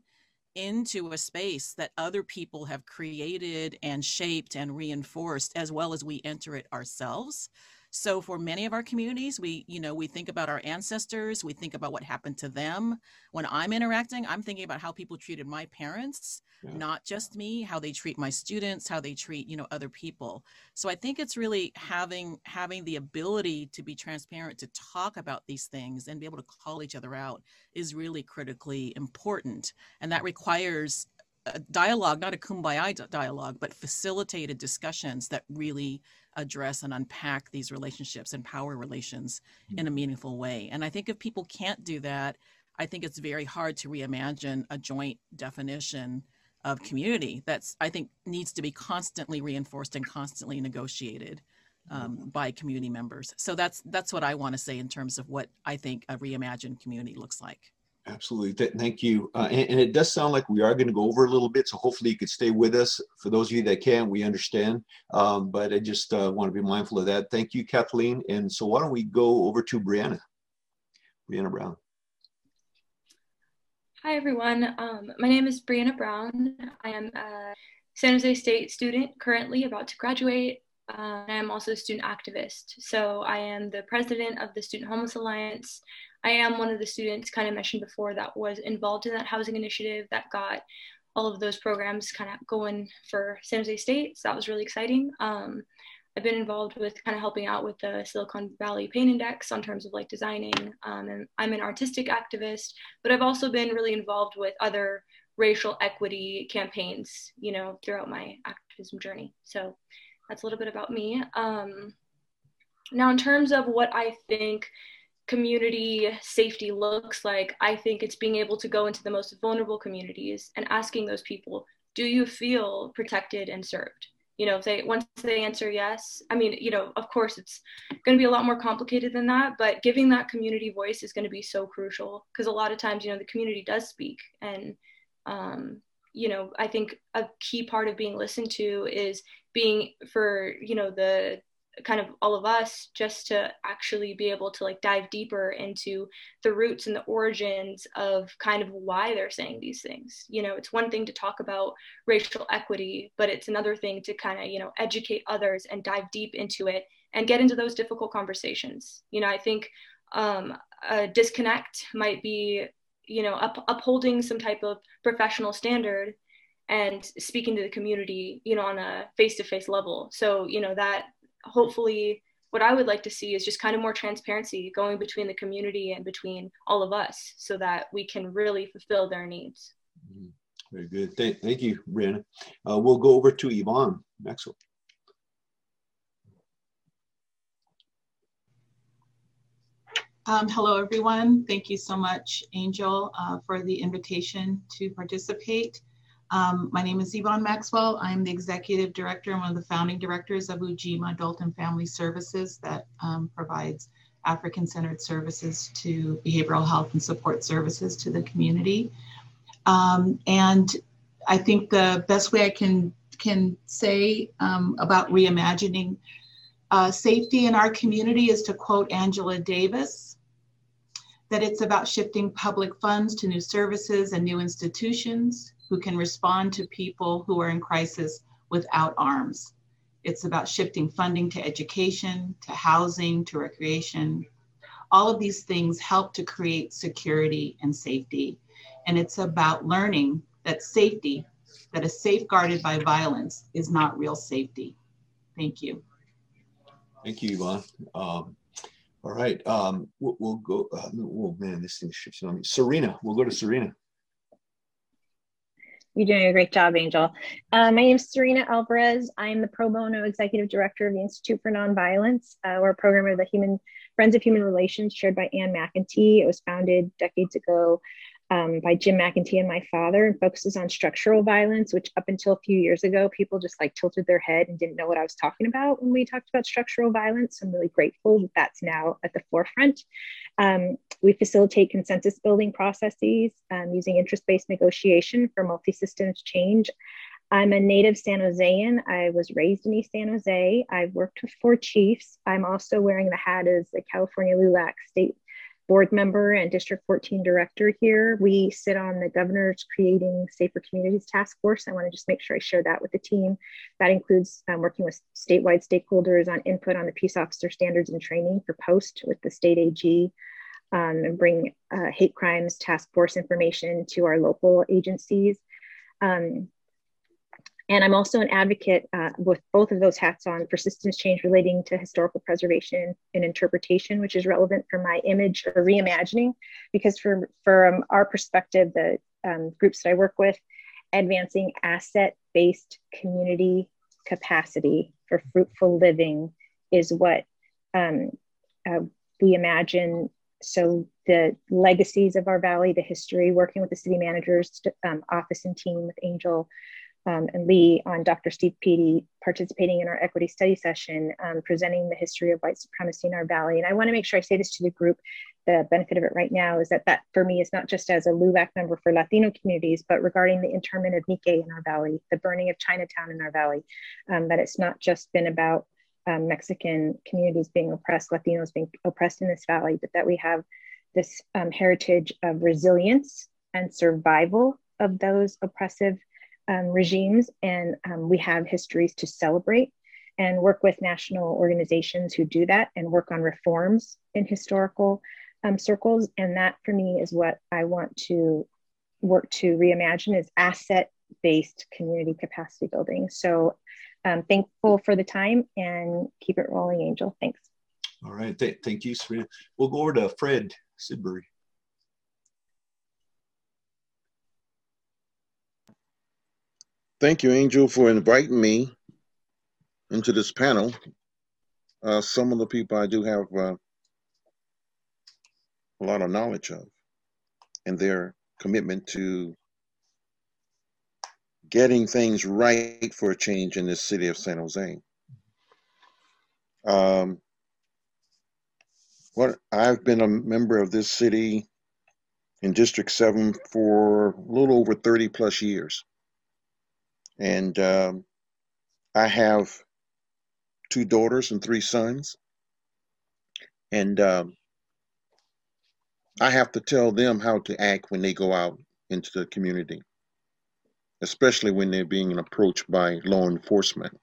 S33: into a space that other people have created and shaped and reinforced as well as we enter it ourselves so for many of our communities, we, you know, we think about our ancestors, we think about what happened to them. When I'm interacting, I'm thinking about how people treated my parents, yeah. not just me, how they treat my students, how they treat, you know, other people. So I think it's really having having the ability to be transparent to talk about these things and be able to call each other out is really critically important. And that requires a dialogue, not a kumbaya dialogue, but facilitated discussions that really address and unpack these relationships and power relations mm-hmm. in a meaningful way. And I think if people can't do that, I think it's very hard to reimagine a joint definition of community that's I think needs to be constantly reinforced and constantly negotiated um, mm-hmm. by community members. So that's that's what I want to say in terms of what I think a reimagined community looks like.
S2: Absolutely. Th- thank you. Uh, and, and, it does sound like we are going to go over a little bit. So hopefully you could stay with us. For those of you that can, we understand. Um, but I just uh, want to be mindful of that. Thank you, Kathleen. And so why don't we go over to Brianna? Brianna Brown.
S34: Hi, everyone. Um, my name is Brianna Brown. I am a San Jose State student currently about to graduate. Uh, I am also a student activist. So I am the president of the Student Homeless Alliance, I am one of the students kind of mentioned before that was involved in that housing initiative that got all of those programs kind of going for San Jose State. So that was really exciting. Um, I've been involved with kind of helping out with the Silicon Valley Pain Index on terms of like designing. Um, and I'm an artistic activist, but I've also been really involved with other racial equity campaigns, you know, throughout my activism journey. So that's a little bit about me. Um, now, in terms of what I think community safety looks like, I think it's being able to go into the most vulnerable communities and asking those people, do you feel protected and served? You know, if they once they answer yes, I mean, you know, of course it's going to be a lot more complicated than that, but giving that community voice is going to be so crucial because a lot of times, you know, the community does speak and um, you know, I think a key part of being listened to is being for, you know, the kind of all of us just to actually be able to like dive deeper into the roots and the origins of kind of why they're saying these things. You know it's one thing to talk about racial equity but it's another thing to kind of you know educate others and dive deep into it and get into those difficult conversations. You know i think um, a disconnect might be you know up, upholding some type of professional standard and speaking to the community you know on a face-to-face level so you know that hopefully what I would like to see is just kind of more transparency going between the community and between all of us so that we can really fulfill their needs.
S2: Mm-hmm. Very good. Thank, thank you, Brianna. Uh, we'll go over to Yvonne Maxwell.
S35: Um, hello, everyone. Thank you so much, Angel, uh, for the invitation to participate. Um, my name is Yvonne Maxwell. I'm the executive director and one of the founding directors of Ujima Adult and Family Services that um, provides African centered services to behavioral health and support services to the community. Um, and I think the best way I can, can say um, about reimagining uh, safety in our community is to quote Angela Davis that it's about shifting public funds to new services and new institutions who can respond to people who are in crisis without arms. It's about shifting funding to education, to housing, to recreation. All of these things help to create security and safety. And it's about learning that safety that is safeguarded by violence is not real safety. Thank you.
S2: Thank you, Yvonne. Um, all right, um, we'll, we'll go. Uh, oh man, this thing's shifting on me. Serena, we'll go to Serena.
S36: You're doing a great job, Angel. Uh, my name is Serena Alvarez. I'm the pro bono executive director of the Institute for Nonviolence. Uh, we're a program of the Human Friends of Human Relations, chaired by Ann McEntee. It was founded decades ago um, by Jim McEntee and my father, and focuses on structural violence, which up until a few years ago, people just like tilted their head and didn't know what I was talking about when we talked about structural violence. So I'm really grateful that that's now at the forefront. Um, we facilitate consensus building processes um, using interest based negotiation for multi systems change. I'm a native San Josean. I was raised in East San Jose. I've worked with four chiefs. I'm also wearing the hat as the California LULAC State board member and District 14 director here. We sit on the governor's Creating Safer Communities Task Force. I want to just make sure I share that with the team. That includes um, working with statewide stakeholders on input on the peace officer standards and training for post with the state AG. Um, and bring uh, hate crimes task force information to our local agencies. Um, and I'm also an advocate uh, with both of those hats on for systems change relating to historical preservation and interpretation, which is relevant for my image or reimagining, because from our perspective, the um, groups that I work with, advancing asset-based community capacity for fruitful living is what um, uh, we imagine. So the legacies of our valley, the history, working with the city managers um, office and team with Angel, um, and Lee on Dr. Steve Pitti participating in our equity study session, um, presenting the history of white supremacy in our valley. And I want to make sure I say this to the group. The benefit of it right now is that that for me is not just as a LULAC member for Latino communities, but regarding the internment of Nikkei in our valley, the burning of Chinatown in our valley, um, that it's not just been about um, Mexican communities being oppressed, Latinos being oppressed in this valley, but that we have this um, heritage of resilience and survival of those oppressive um, regimes, and um, we have histories to celebrate and work with national organizations who do that and work on reforms in historical um, circles. And that for me is what I want to work to reimagine is asset-based community capacity building. So um, thankful for the time and keep it rolling, Angel. Thanks.
S2: All right, Th thank you, Serena. We'll go over to Fred Sidbury.
S37: Thank you, Angel, for inviting me into this panel. Uh, some of the people I do have uh, a lot of knowledge of and their commitment to getting things right for a change in this city of San Jose. Um, what I've been a member of this city in District 7 for a little over 30 plus years. And um, I have two daughters and three sons. And um, I have to tell them how to act when they go out into the community, especially when they're being approached by law enforcement.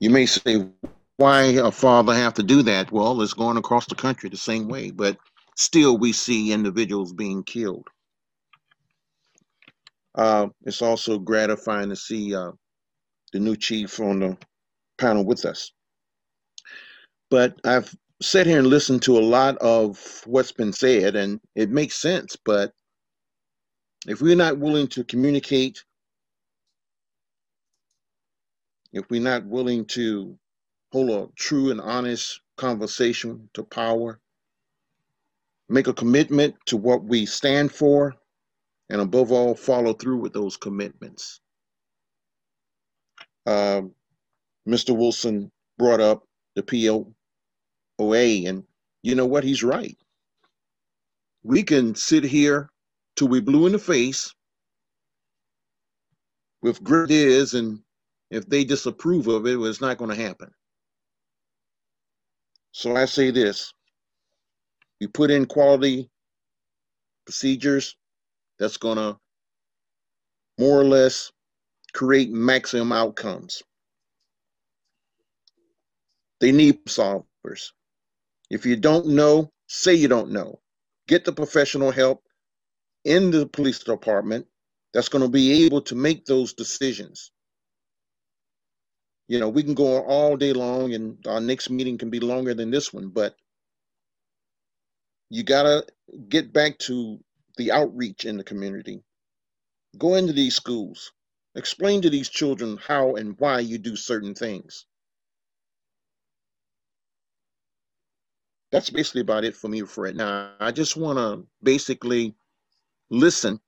S37: You may say, why a father have to do that? Well, it's going across the country the same way, but still we see individuals being killed. Uh, it's also gratifying to see uh, the new chief on the panel with us. But I've sat here and listened to a lot of what's been said, and it makes sense. But if we're not willing to communicate, if we're not willing to hold a true and honest conversation to power, make a commitment to what we stand for, and above all, follow through with those commitments. Uh, um, Mr. Wilson brought up the POA, and you know what? He's right. We can sit here till we blue in the face with great ideas, and if they disapprove of it, it's not going to happen. So I say this we put in quality procedures, that's going to more or less create maximum outcomes. They need solvers. If you don't know, say you don't know. Get the professional help in the police department that's going to be able to make those decisions. You know, we can go all day long and our next meeting can be longer than this one, but you got to get back to the outreach in the community. Go into these schools, explain to these children how and why you do certain things. That's basically about it for me for right now. I just want to basically listen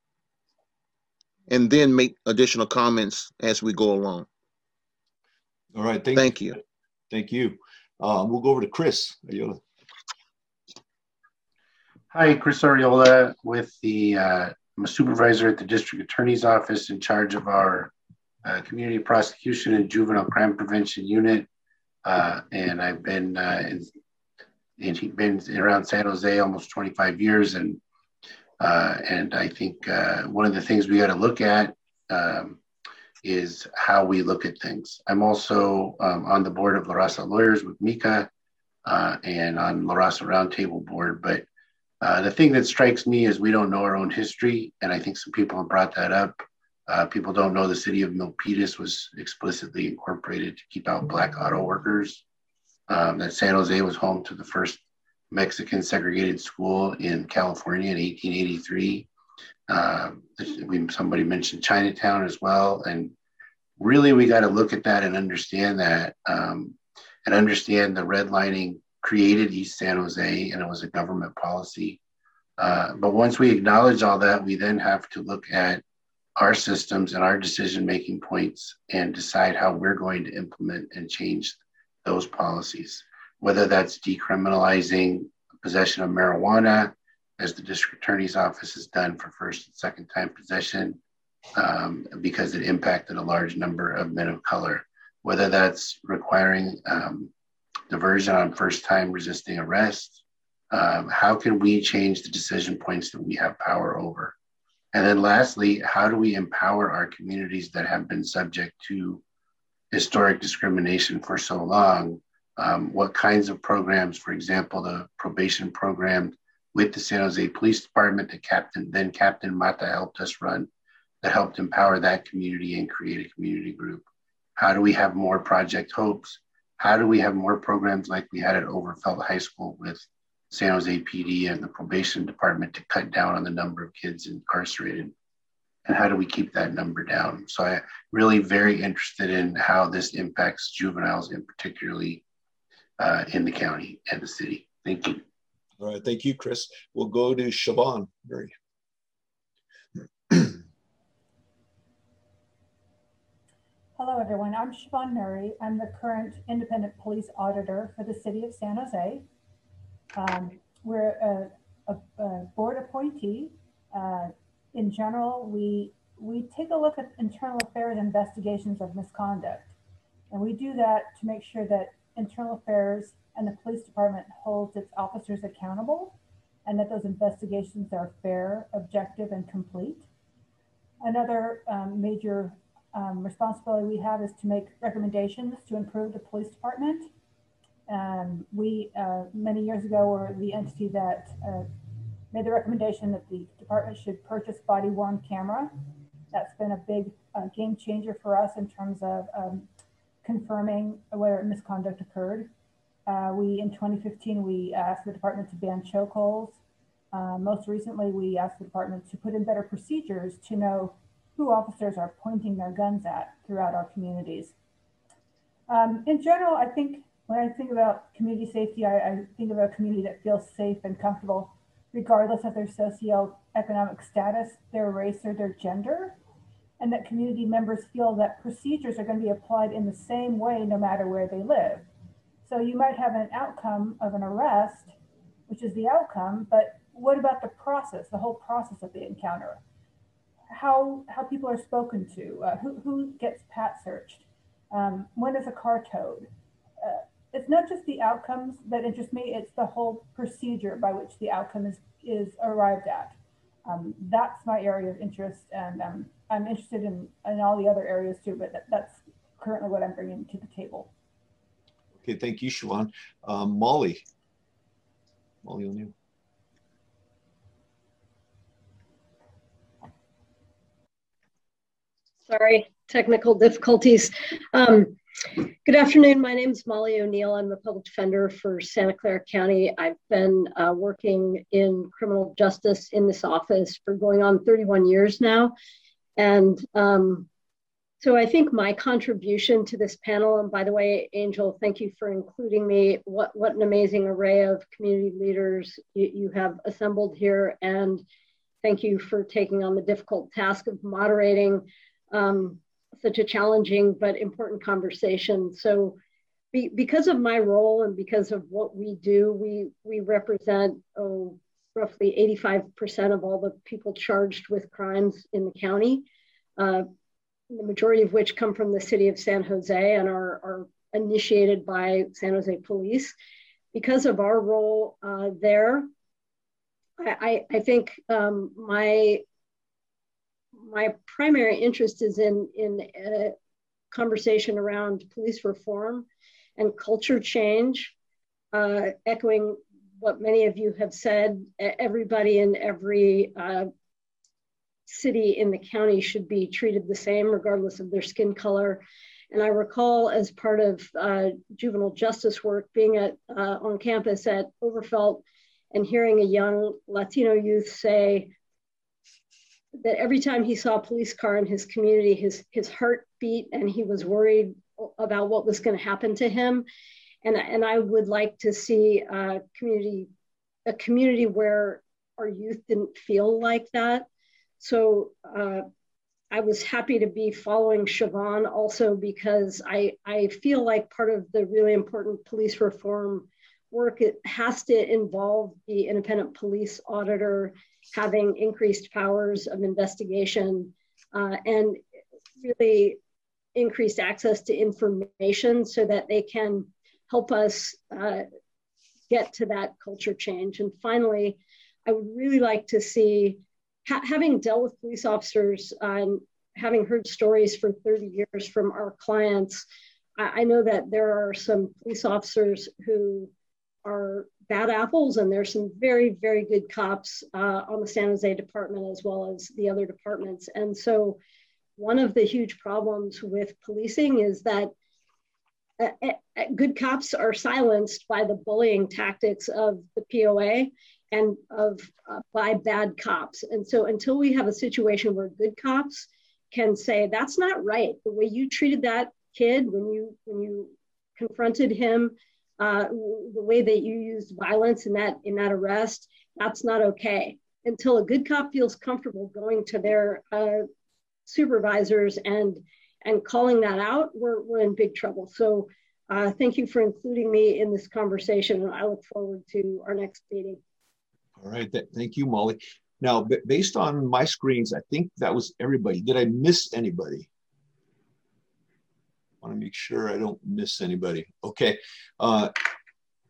S37: and then make additional comments as we go along.
S2: All right. Thank,
S37: Thank you.
S2: Thank you. Uh, we'll go over to Chris. Ayola.
S38: Hi, Chris Arriola with the, uh, I'm a supervisor at the district attorney's office in charge of our uh, community prosecution and juvenile crime prevention unit. Uh, and I've been uh, in, in, been around San Jose almost 25 years. And, uh, and I think uh, one of the things we got to look at um, is how we look at things. I'm also um, on the board of La Raza Lawyers with Mika and on La Raza Roundtable board. But uh, the thing that strikes me is we don't know our own history. And I think some people have brought that up. Uh, people don't know the city of Milpitas was explicitly incorporated to keep out Black auto workers. Um, that San Jose was home to the first Mexican segregated school in California in 1883. Um, somebody mentioned Chinatown as well. And really, we got to look at that and understand that um, and understand the redlining created East San Jose and it was a government policy. Uh, but once we acknowledge all that, we then have to look at our systems and our decision making points and decide how we're going to implement and change those policies, whether that's decriminalizing possession of marijuana, as the district attorney's office has done for first and second time possession, um, because it impacted a large number of men of color, whether that's requiring um, diversion on first time resisting arrest. Um, how can we change the decision points that we have power over? And then lastly, how do we empower our communities that have been subject to historic discrimination for so long? Um, what kinds of programs, for example, the probation program with the San Jose Police Department that Captain then Captain Mata helped us run that helped empower that community and create a community group. How do we have more Project Hopes? How do we have more programs like we had at Overfelt High School with San Jose PD and the probation department to cut down on the number of kids incarcerated? And how do we keep that number down? So I really very interested in how this impacts juveniles and particularly uh, in the county and the city. Thank you.
S2: All right, thank you, Chris. We'll go to Shivaun. Nurre.
S39: Hello, everyone. I'm Shivaun Nurre. I'm the current independent police auditor for the city of San Jose. Um, we're a, a, a, board appointee. Uh, in general, we we take a look at internal affairs investigations of misconduct, and we do that to make sure that internal affairs and the police department holds its officers accountable, and that those investigations are fair, objective, and complete. Another um, major um, responsibility we have is to make recommendations to improve the police department. Um, we, uh, many years ago, were the entity that uh, made the recommendation that the department should purchase body worn camera. That's been a big uh, game changer for us in terms of um, confirming whether misconduct occurred. Uh, we, in 2015, we asked the department to ban chokeholds. Uh, most recently, we asked the department to put in better procedures to know who officers are pointing their guns at throughout our communities. Um, in general, I think when I think about community safety, I, I, think of a community that feels safe and comfortable, regardless of their socioeconomic status, their race, or their gender, and that community members feel that procedures are going to be applied in the same way no matter where they live. So you might have an outcome of an arrest, which is the outcome, but what about the process, the whole process of the encounter? How how people are spoken to, uh, who who gets pat searched, um, when is a car towed. Uh, it's not just the outcomes that interest me; it's the whole procedure by which the outcome is is arrived at. Um, that's my area of interest, and um, I'm interested in in all the other areas too. But that, that's currently what I'm bringing to the table.
S2: Okay, thank you, Shivaun. Um, Molly. Molly O'Neal.
S40: Sorry, technical difficulties. Um, good afternoon. My name is Molly O'Neal. I'm the public defender for Santa Clara County. I've been uh, working in criminal justice in this office for going on 31 years now. And um, so I think my contribution to this panel, and by the way, Angel, thank you for including me. What, what an amazing array of community leaders you, you have assembled here. And thank you for taking on the difficult task of moderating um, such a challenging but important conversation. So be, because of my role and because of what we do, we, we represent oh, roughly 85% of all the people charged with crimes in the county, uh, the majority of which come from the city of San Jose and are, are initiated by San Jose police. Because of our role uh, there, I, I, I think um, my my primary interest is in in a conversation around police reform and culture change, uh, echoing what many of you have said. Everybody in every uh, city in the county should be treated the same, regardless of their skin color. And I recall, as part of uh, juvenile justice work, being at uh, on campus at Overfelt and hearing a young Latino youth say, that every time he saw a police car in his community, his, his heart beat and he was worried about what was going to happen to him. And, and I would like to see a community, a community where our youth didn't feel like that. So uh, I was happy to be following Shivaun also because I, I feel like part of the really important police reform work it has to involve the independent police auditor having increased powers of investigation uh, and really increased access to information so that they can help us uh, get to that culture change. And finally, I would really like to see, ha having dealt with police officers and having heard stories for 30 years from our clients, I, I know that there are some police officers who are bad apples, and there's some very, very good cops uh, on the San Jose department as well as the other departments. And so, one of the huge problems with policing is that uh, uh, uh good cops are silenced by the bullying tactics of the POA and of uh, by bad cops. And so, until we have a situation where good cops can say that's not right, the way you treated that kid when you when you confronted him uh, the way that you used violence in that in that arrest, that's not okay. Until a good cop feels comfortable going to their uh, supervisors and and calling that out, we're, we're in big trouble. So uh, thank you for including me in this conversation. and I look forward to our next meeting.
S2: All right, thank you, Molly. Now, based on my screens, I think that was everybody. Did I miss anybody? Want to make sure I don't miss anybody. Okay. Uh,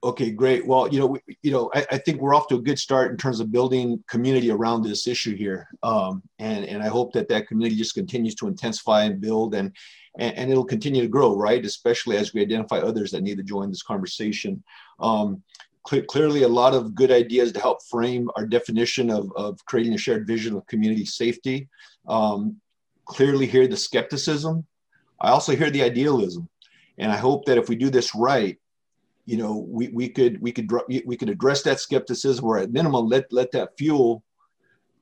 S2: okay, great. Well, you know, we, you know, I, I, think we're off to a good start in terms of building community around this issue here, um, and and I hope that that community just continues to intensify and build, and, and and, it'll continue to grow, right? Especially as we identify others that need to join this conversation. Um, clearly, a lot of good ideas to help frame our definition of of creating a shared vision of community safety. Um, clearly, hear the skepticism I also hear the idealism, and I hope that if we do this right, you know, we, we could we could we could address that skepticism, or at minimum let let that fuel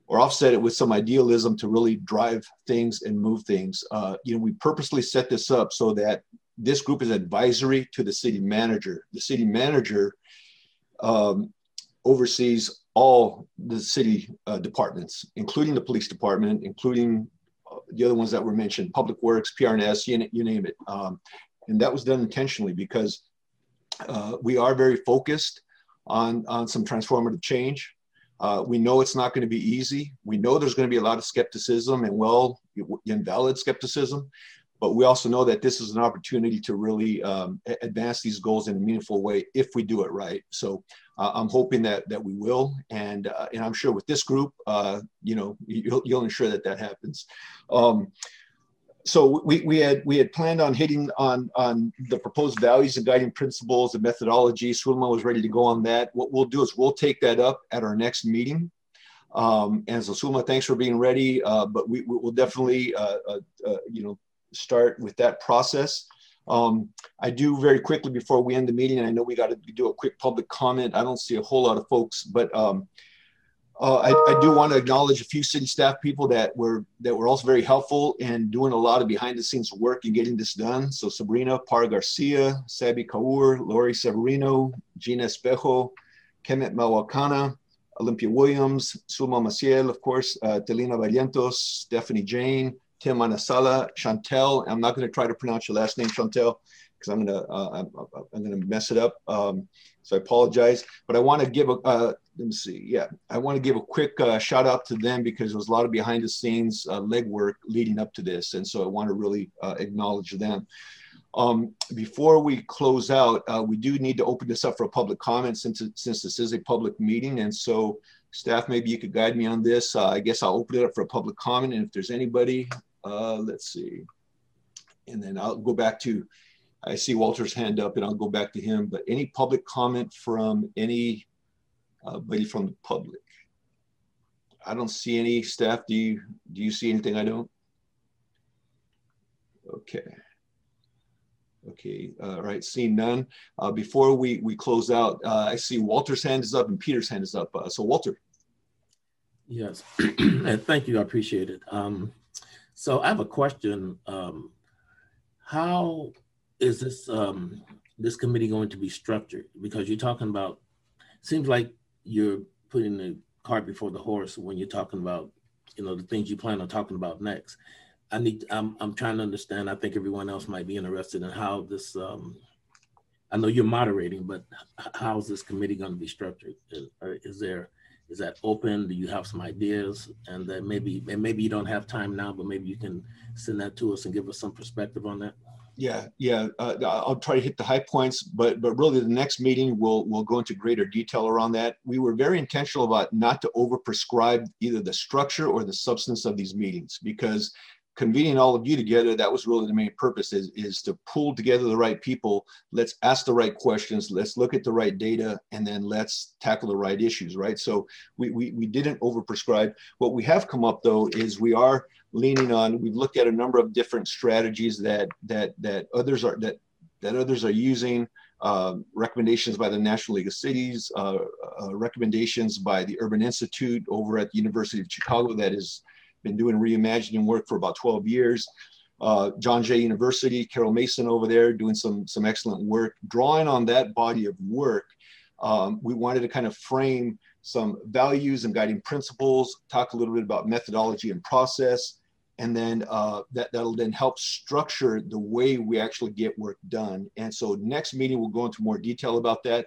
S2: or offset it with some idealism to really drive things and move things. Uh, you know, we purposely set this up so that this group is advisory to the city manager. The city manager um, oversees all the city uh, departments, including the police department, including the other ones that were mentioned, Public Works, PRNS, you, you name it. Um, and that was done intentionally because uh, we are very focused on, on some transformative change. Uh, we know it's not going to be easy. We know there's going to be a lot of skepticism and well, invalid skepticism, but we also know that this is an opportunity to really um, advance these goals in a meaningful way if we do it right. So uh, I'm hoping that that we will, and uh, and I'm sure with this group, uh, you know, you'll, you'll, ensure that that happens. Um, so we, we had we had planned on hitting on on the proposed values and guiding principles and methodology. Zulma was ready to go on that. What we'll do is we'll take that up at our next meeting. Um, and so Zulma, thanks for being ready. Uh, but we, we will definitely, uh, uh, you know, start with that process. Um, I do very quickly before we end the meeting, I know we got to do a quick public comment. I don't see a whole lot of folks, but um, uh, I, I, do want to acknowledge a few city staff people that were that were also very helpful and doing a lot of behind the scenes work in getting this done. So Sabrina Par Garcia, Sabi Kaur, Lori Severino, Gina Espejo, Kemet Mawakana, Olympia Williams, Zulma Maciel, of course, uh, Telina Barrientos, Stephanie Jane, Tim Anasala, Chantel. I'm not going to try to pronounce your last name, Chantel, because I'm going to uh, I'm, I'm going to mess it up. Um, so I apologize. But I want to give a uh, let me see. Yeah, I want to give a quick uh, shout out to them because there was a lot of behind the scenes uh, legwork leading up to this, and so I want to really uh, acknowledge them. Um, before we close out, uh, we do need to open this up for public comment since, since this is a public meeting. And so staff, maybe you could guide me on this. Uh, I guess I'll open it up for a public comment. And if there's anybody, uh, let's see. And then I'll go back to, I see Walter's hand up and I'll go back to him, but any public comment from anybody from the public? I don't see any staff. Do you, do you see anything I don't? Okay. Okay, uh, right, seeing none. Uh, before we, we close out, uh, I see Walter's hand is up and Peter's hand is up. Uh, so Walter.
S5: Yes, thank you, I appreciate it. Um, so I have a question. Um, how is this, um, this committee going to be structured? Because you're talking about, seems like you're putting the cart before the horse when you're talking about, you know, the things you plan on talking about next. I need. I'm. I'm trying to understand. I think everyone else might be interested in how this. Um, I know you're moderating, but how is this committee going to be structured? Is, is, there is that open? Do you have some ideas? And then maybe and maybe you don't have time now, but maybe you can send that to us and give us some perspective on that.
S2: Yeah, yeah. Uh, I'll try to hit the high points, but but really the next meeting we'll we'll go into greater detail around that. We were very intentional about not to overprescribe either the structure or the substance of these meetings because convening all of you together, that was really the main purpose is, is to pull together the right people. Let's ask the right questions. Let's look at the right data and then let's tackle the right issues, right? So we, we, we didn't overprescribe. What we have come up though is we are leaning on, we've looked at a number of different strategies that, that, that others are, that, that others are using. Uh, recommendations by the National League of Cities, uh, uh, recommendations by the Urban Institute over at the University of Chicago that is been doing reimagining work for about 12 years. Uh, John Jay University, Karol Mason over there doing some, some excellent work. Drawing on that body of work, um, we wanted to kind of frame some values and guiding principles, talk a little bit about methodology and process, and then uh, that, that'll then help structure the way we actually get work done. And so next meeting, we'll go into more detail about that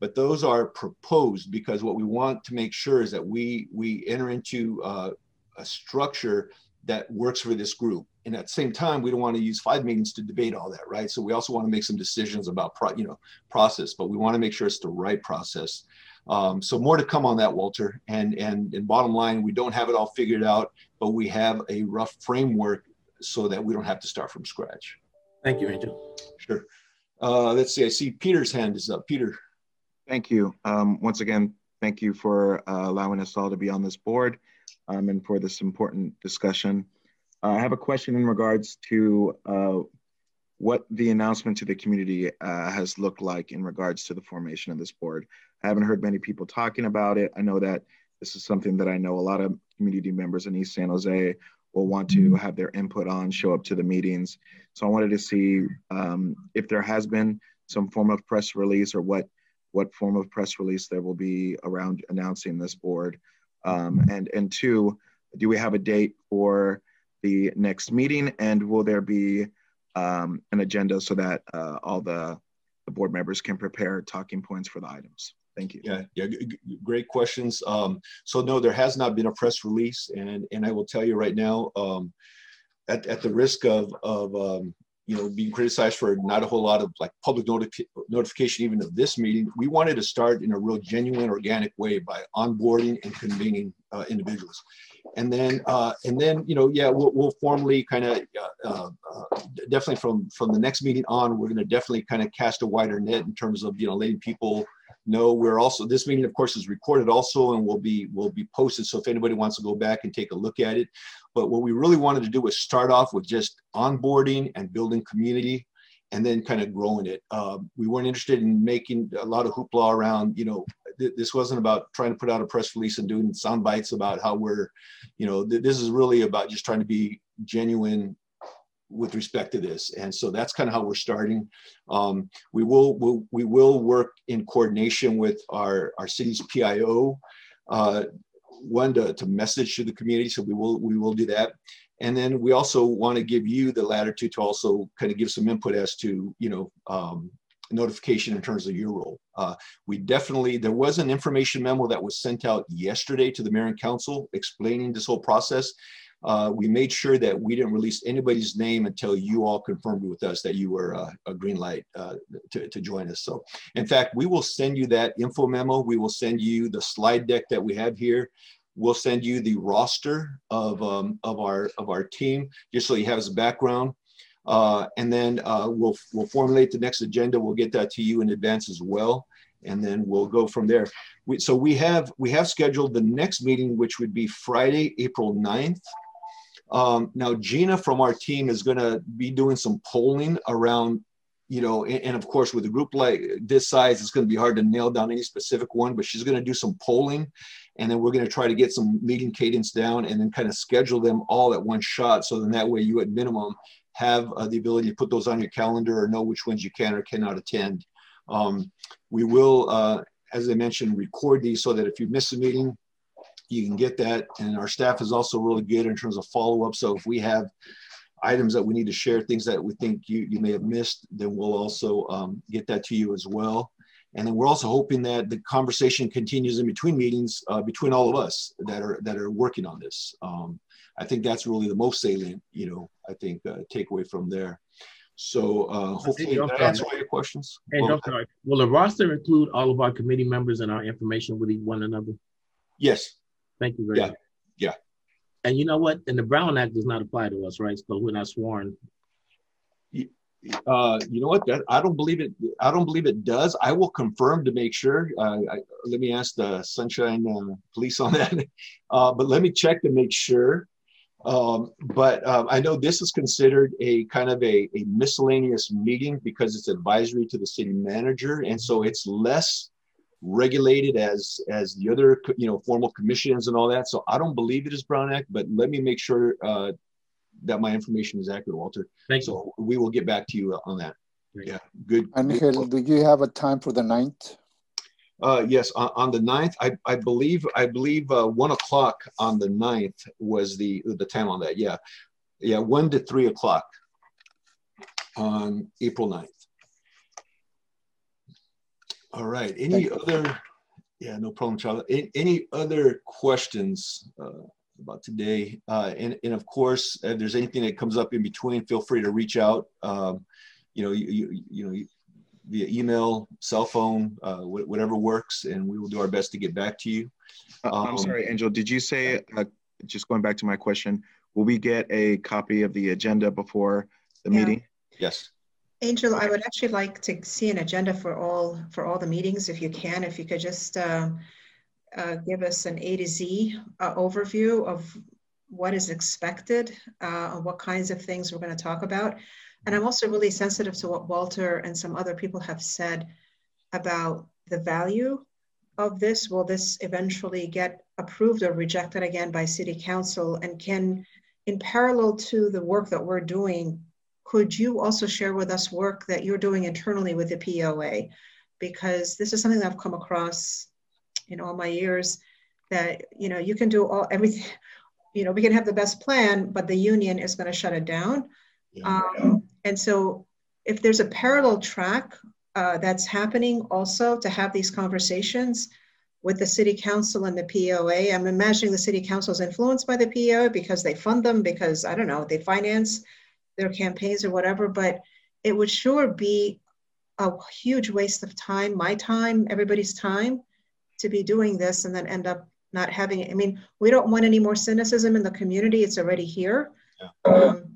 S2: but those are proposed because what we want to make sure is that we we enter into uh, a structure that works for this group. And at the same time, we don't want to use five meetings to debate all that, right? So we also want to make some decisions about, pro, you know, process, but we want to make sure it's the right process. Um, so more to come on that, Walter. And, and and bottom line, we don't have it all figured out, but we have a rough framework so that we don't have to start from scratch.
S5: Thank you, Angel.
S2: Sure. Uh, let's see. I see Peter's hand is up. Peter.
S6: Thank you. Um, once again, thank you for uh, allowing us all to be on this board um, and for this important discussion. Uh, I have a question in regards to uh, what the announcement to the community uh, has looked like in regards to the formation of this board. I haven't heard many people talking about it. I know that this is something that I know a lot of community members in East San Jose will want to have their input on, show up to the meetings. So I wanted to see um, if there has been some form of press release or what what form of press release there will be around announcing this board. Um, and, and two, do we have a date for the next meeting? And will there be um, an agenda so that uh, all the, the board members can prepare talking points for the items? Thank you.
S2: Yeah, yeah, great questions. Um, so no, there has not been a press release, and and I will tell you right now, um, at, at the risk of of um, you know, being criticized for not a whole lot of like public notifi- notification even of this meeting. We wanted to start in a real genuine, organic way by onboarding and convening uh, individuals, and then uh, and then you know, yeah, we'll, we'll formally kind of uh, uh, definitely from from the next meeting on, we're going to definitely kind of cast a wider net in terms of you know letting people know. We're also this meeting, of course, is recorded also and will be will be posted. So if anybody wants to go back and take a look at it, but what we really wanted to do was start off with just onboarding and building community, and then kind of growing it. Uh, we weren't interested in making a lot of hoopla around. You know, th this wasn't about trying to put out a press release and doing sound bites about how we're, you know, th this is really about just trying to be genuine with respect to this. And so that's kind of how we're starting. Um, we will we'll, we will work in coordination with our, our city's PIO, uh, one to, to message to the community. So we will we will do that. And then we also want to give you the latitude to also kind of give some input as to, you know, um, notification in terms of your role. Uh, we definitely, there was an information memo that was sent out yesterday to the mayor and council explaining this whole process uh, we made sure that we didn't release anybody's name until you all confirmed with us that you were uh, a green light uh, to, to join us. So in fact, we will send you that info memo. We will send you the slide deck that we have here. We'll send you the roster of, um, of, our, of our team, just so you have a background. Uh, and then uh, we'll, we'll formulate the next agenda. We'll get that to you in advance as well and then we'll go from there. We, so we have we have scheduled the next meeting, which would be Friday, April 9th. Um, now, Gina from our team is going to be doing some polling around, you know, and, and, of course, with a group like this size, it's going to be hard to nail down any specific one, but she's going to do some polling. And then we're going to try to get some meeting cadence down and then kind of schedule them all at one shot. So then that way you, at minimum, have uh, the ability to put those on your calendar or know which ones you can or cannot attend. Um, we will, uh, as I mentioned, record these so that if you miss a meeting, you can get that. And our staff is also really good in terms of follow up. So if we have items that we need to share, things that we think you, you may have missed, then we'll also um, get that to you as well. And then we're also hoping that the conversation continues in between meetings uh, between all of us that are that are working on this. Um, I think that's really the most salient, you know, I think uh, takeaway from there. So uh, hopefully that answers all your questions.
S5: Hey, well, will the roster include all of our committee members and our information with one another?
S2: Yes.
S5: Thank you very
S2: yeah.
S5: much.
S2: Yeah.
S5: And you know what? And the Brown Act does not apply to us, right? Because we're not sworn.
S2: Uh, you know what? That, I don't believe it. I don't believe it does. I will confirm to make sure. Uh, I, let me ask the Sunshine uh, Police on that. Uh, but let me check to make sure. Um, but um, I know this is considered a kind of a, a miscellaneous meeting because it's advisory to the city manager, and so it's less regulated as as the other you know formal commissions and all that. So I don't believe it is Brown Act, but let me make sure uh, that my information is accurate, Walter.
S5: Thank
S2: so we will get back to you on that. Yeah, good.
S25: Angel, do you have a time for the ninth?
S2: Uh, yes, on, on, the 9th, I, I believe I believe uh, one o'clock on the 9th was the the time on that. Yeah, yeah, one to three o'clock on April 9th. All right. Any other? Yeah, no problem, Charlie. Any, any other questions uh, about today? Uh, and, and of course, if there's anything that comes up in between, feel free to reach out. Um, you know, you, you, you know, via email, cell phone, uh, whatever works, and we will do our best to get back to you.
S6: Um, I'm sorry, Angel. Did you say? Uh, just going back to my question, will we get a copy of the agenda before the yeah. meeting?
S2: Yes.
S20: Angel, I would actually like to see an agenda for all for all the meetings if you can. If you could just uh, uh, give us an A to Z uh, overview of what is expected, uh, what kinds of things we're going to talk about. And I'm also really sensitive to what Walter and some other people have said about the value of this. Will this eventually get approved or rejected again by City Council? And can, in parallel to the work that we're doing, could you also share with us work that you're doing internally with the POA? Because this is something that I've come across in all my years that, you know, you can do all everything, you know, we can have the best plan, but the union is going to shut it down. Yeah. Um, and so if there's a parallel track uh, that's happening also to have these conversations with the city council and the POA, I'm imagining the city council is influenced by the POA because they fund them, because I don't know, they finance their campaigns or whatever, but it would sure be a huge waste of time, my time, everybody's time to be doing this and then end up not having it. I mean, we don't want any more cynicism in the community. It's already here. Yeah. Um,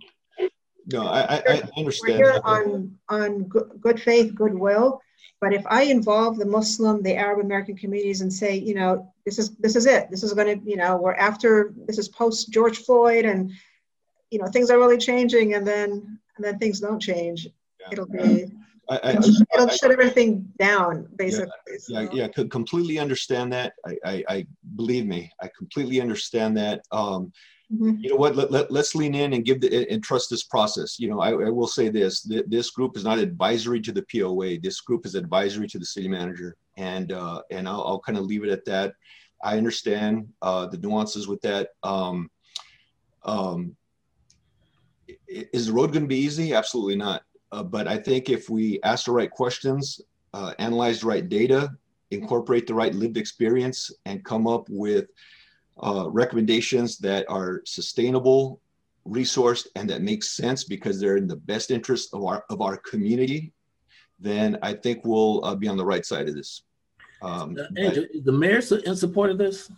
S2: No, I, I, I understand.
S20: We're here on, on good faith, goodwill. But if I involve the Muslim, the Arab American communities and say, you know, this is this is it. This is going to, you know, we're after this is post George Floyd, and you know things are really changing, and then and then things don't change. Yeah. It'll be I, I, it'll I, shut everything down, basically.
S2: Yeah, so. yeah, yeah, completely understand that. I, I, I, believe me, I completely understand that. Um, mm-hmm. You know what? Let, let, let's lean in and give the and trust this process. You know, I, I will say this: this group is not advisory to the POA. This group is advisory to the city manager, and uh, and I'll, I'll kind of leave it at that. I understand uh, the nuances with that. Um, um, is the road going to be easy? Absolutely not. Uh, but I think if we ask the right questions, uh, analyze the right data, incorporate the right lived experience, and come up with uh, recommendations that are sustainable, resourced, and that make sense because they're in the best interest of our of our community, then I think we'll uh, be on the right side of this.
S5: Um, uh, Angel, is the mayor in support of this?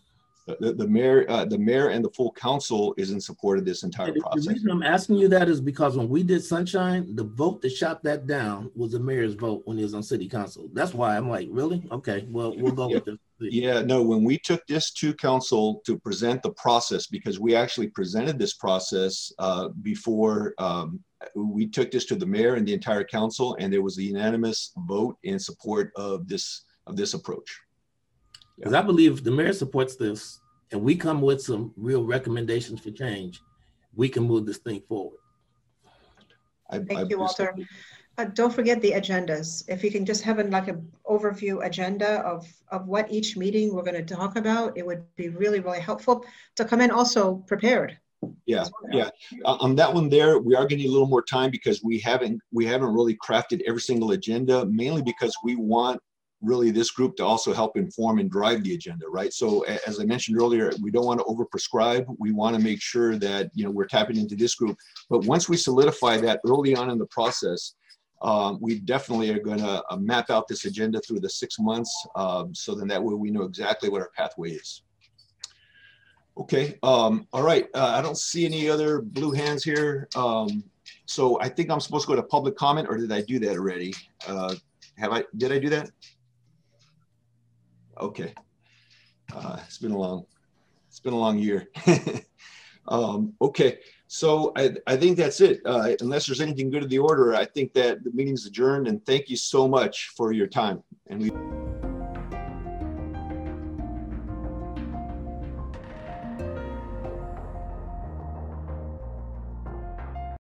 S2: The, the mayor, uh, the mayor and the full council is in support of this entire
S5: the,
S2: process.
S5: The reason I'm asking you that is because when we did Sunshine, the vote that shot that down was the mayor's vote when he was on city council. That's why I'm like, really? Okay, well, we'll go
S2: yeah.
S5: with this.
S2: Yeah, no, when we took this to council to present the process, because we actually presented this process uh, before um, we took this to the mayor and the entire council, and there was a unanimous vote in support of this of this approach.
S5: Because I believe the mayor supports this and we come with some real recommendations for change, we can move this thing forward.
S2: I,
S20: Thank
S2: I
S20: you, Walter. Uh, don't forget the agendas. If you can just have a, like an overview agenda of, of what each meeting we're going to talk about, it would be really, really helpful to come in also prepared.
S2: Yeah, yeah. Uh, on that one there, we are getting a little more time because we haven't we haven't really crafted every single agenda, mainly because we want really this group to also help inform and drive the agenda, right? So as I mentioned earlier, we don't want to overprescribe. We want to make sure that you know we're tapping into this group. But once we solidify that early on in the process, um, we definitely are going to uh, map out this agenda through the six months, um, so then that way we know exactly what our pathway is. Okay, um, all right. Uh, I don't see any other blue hands here. Um, so I think I'm supposed to go to public comment, or did I do that already? Uh, have I? Did I do that? Okay. Uh, it's been a long, it's been a long year. um, okay. So I, I think that's it. Uh, unless there's anything good in the order, I think that the meeting's adjourned and thank you so much for your time. And we.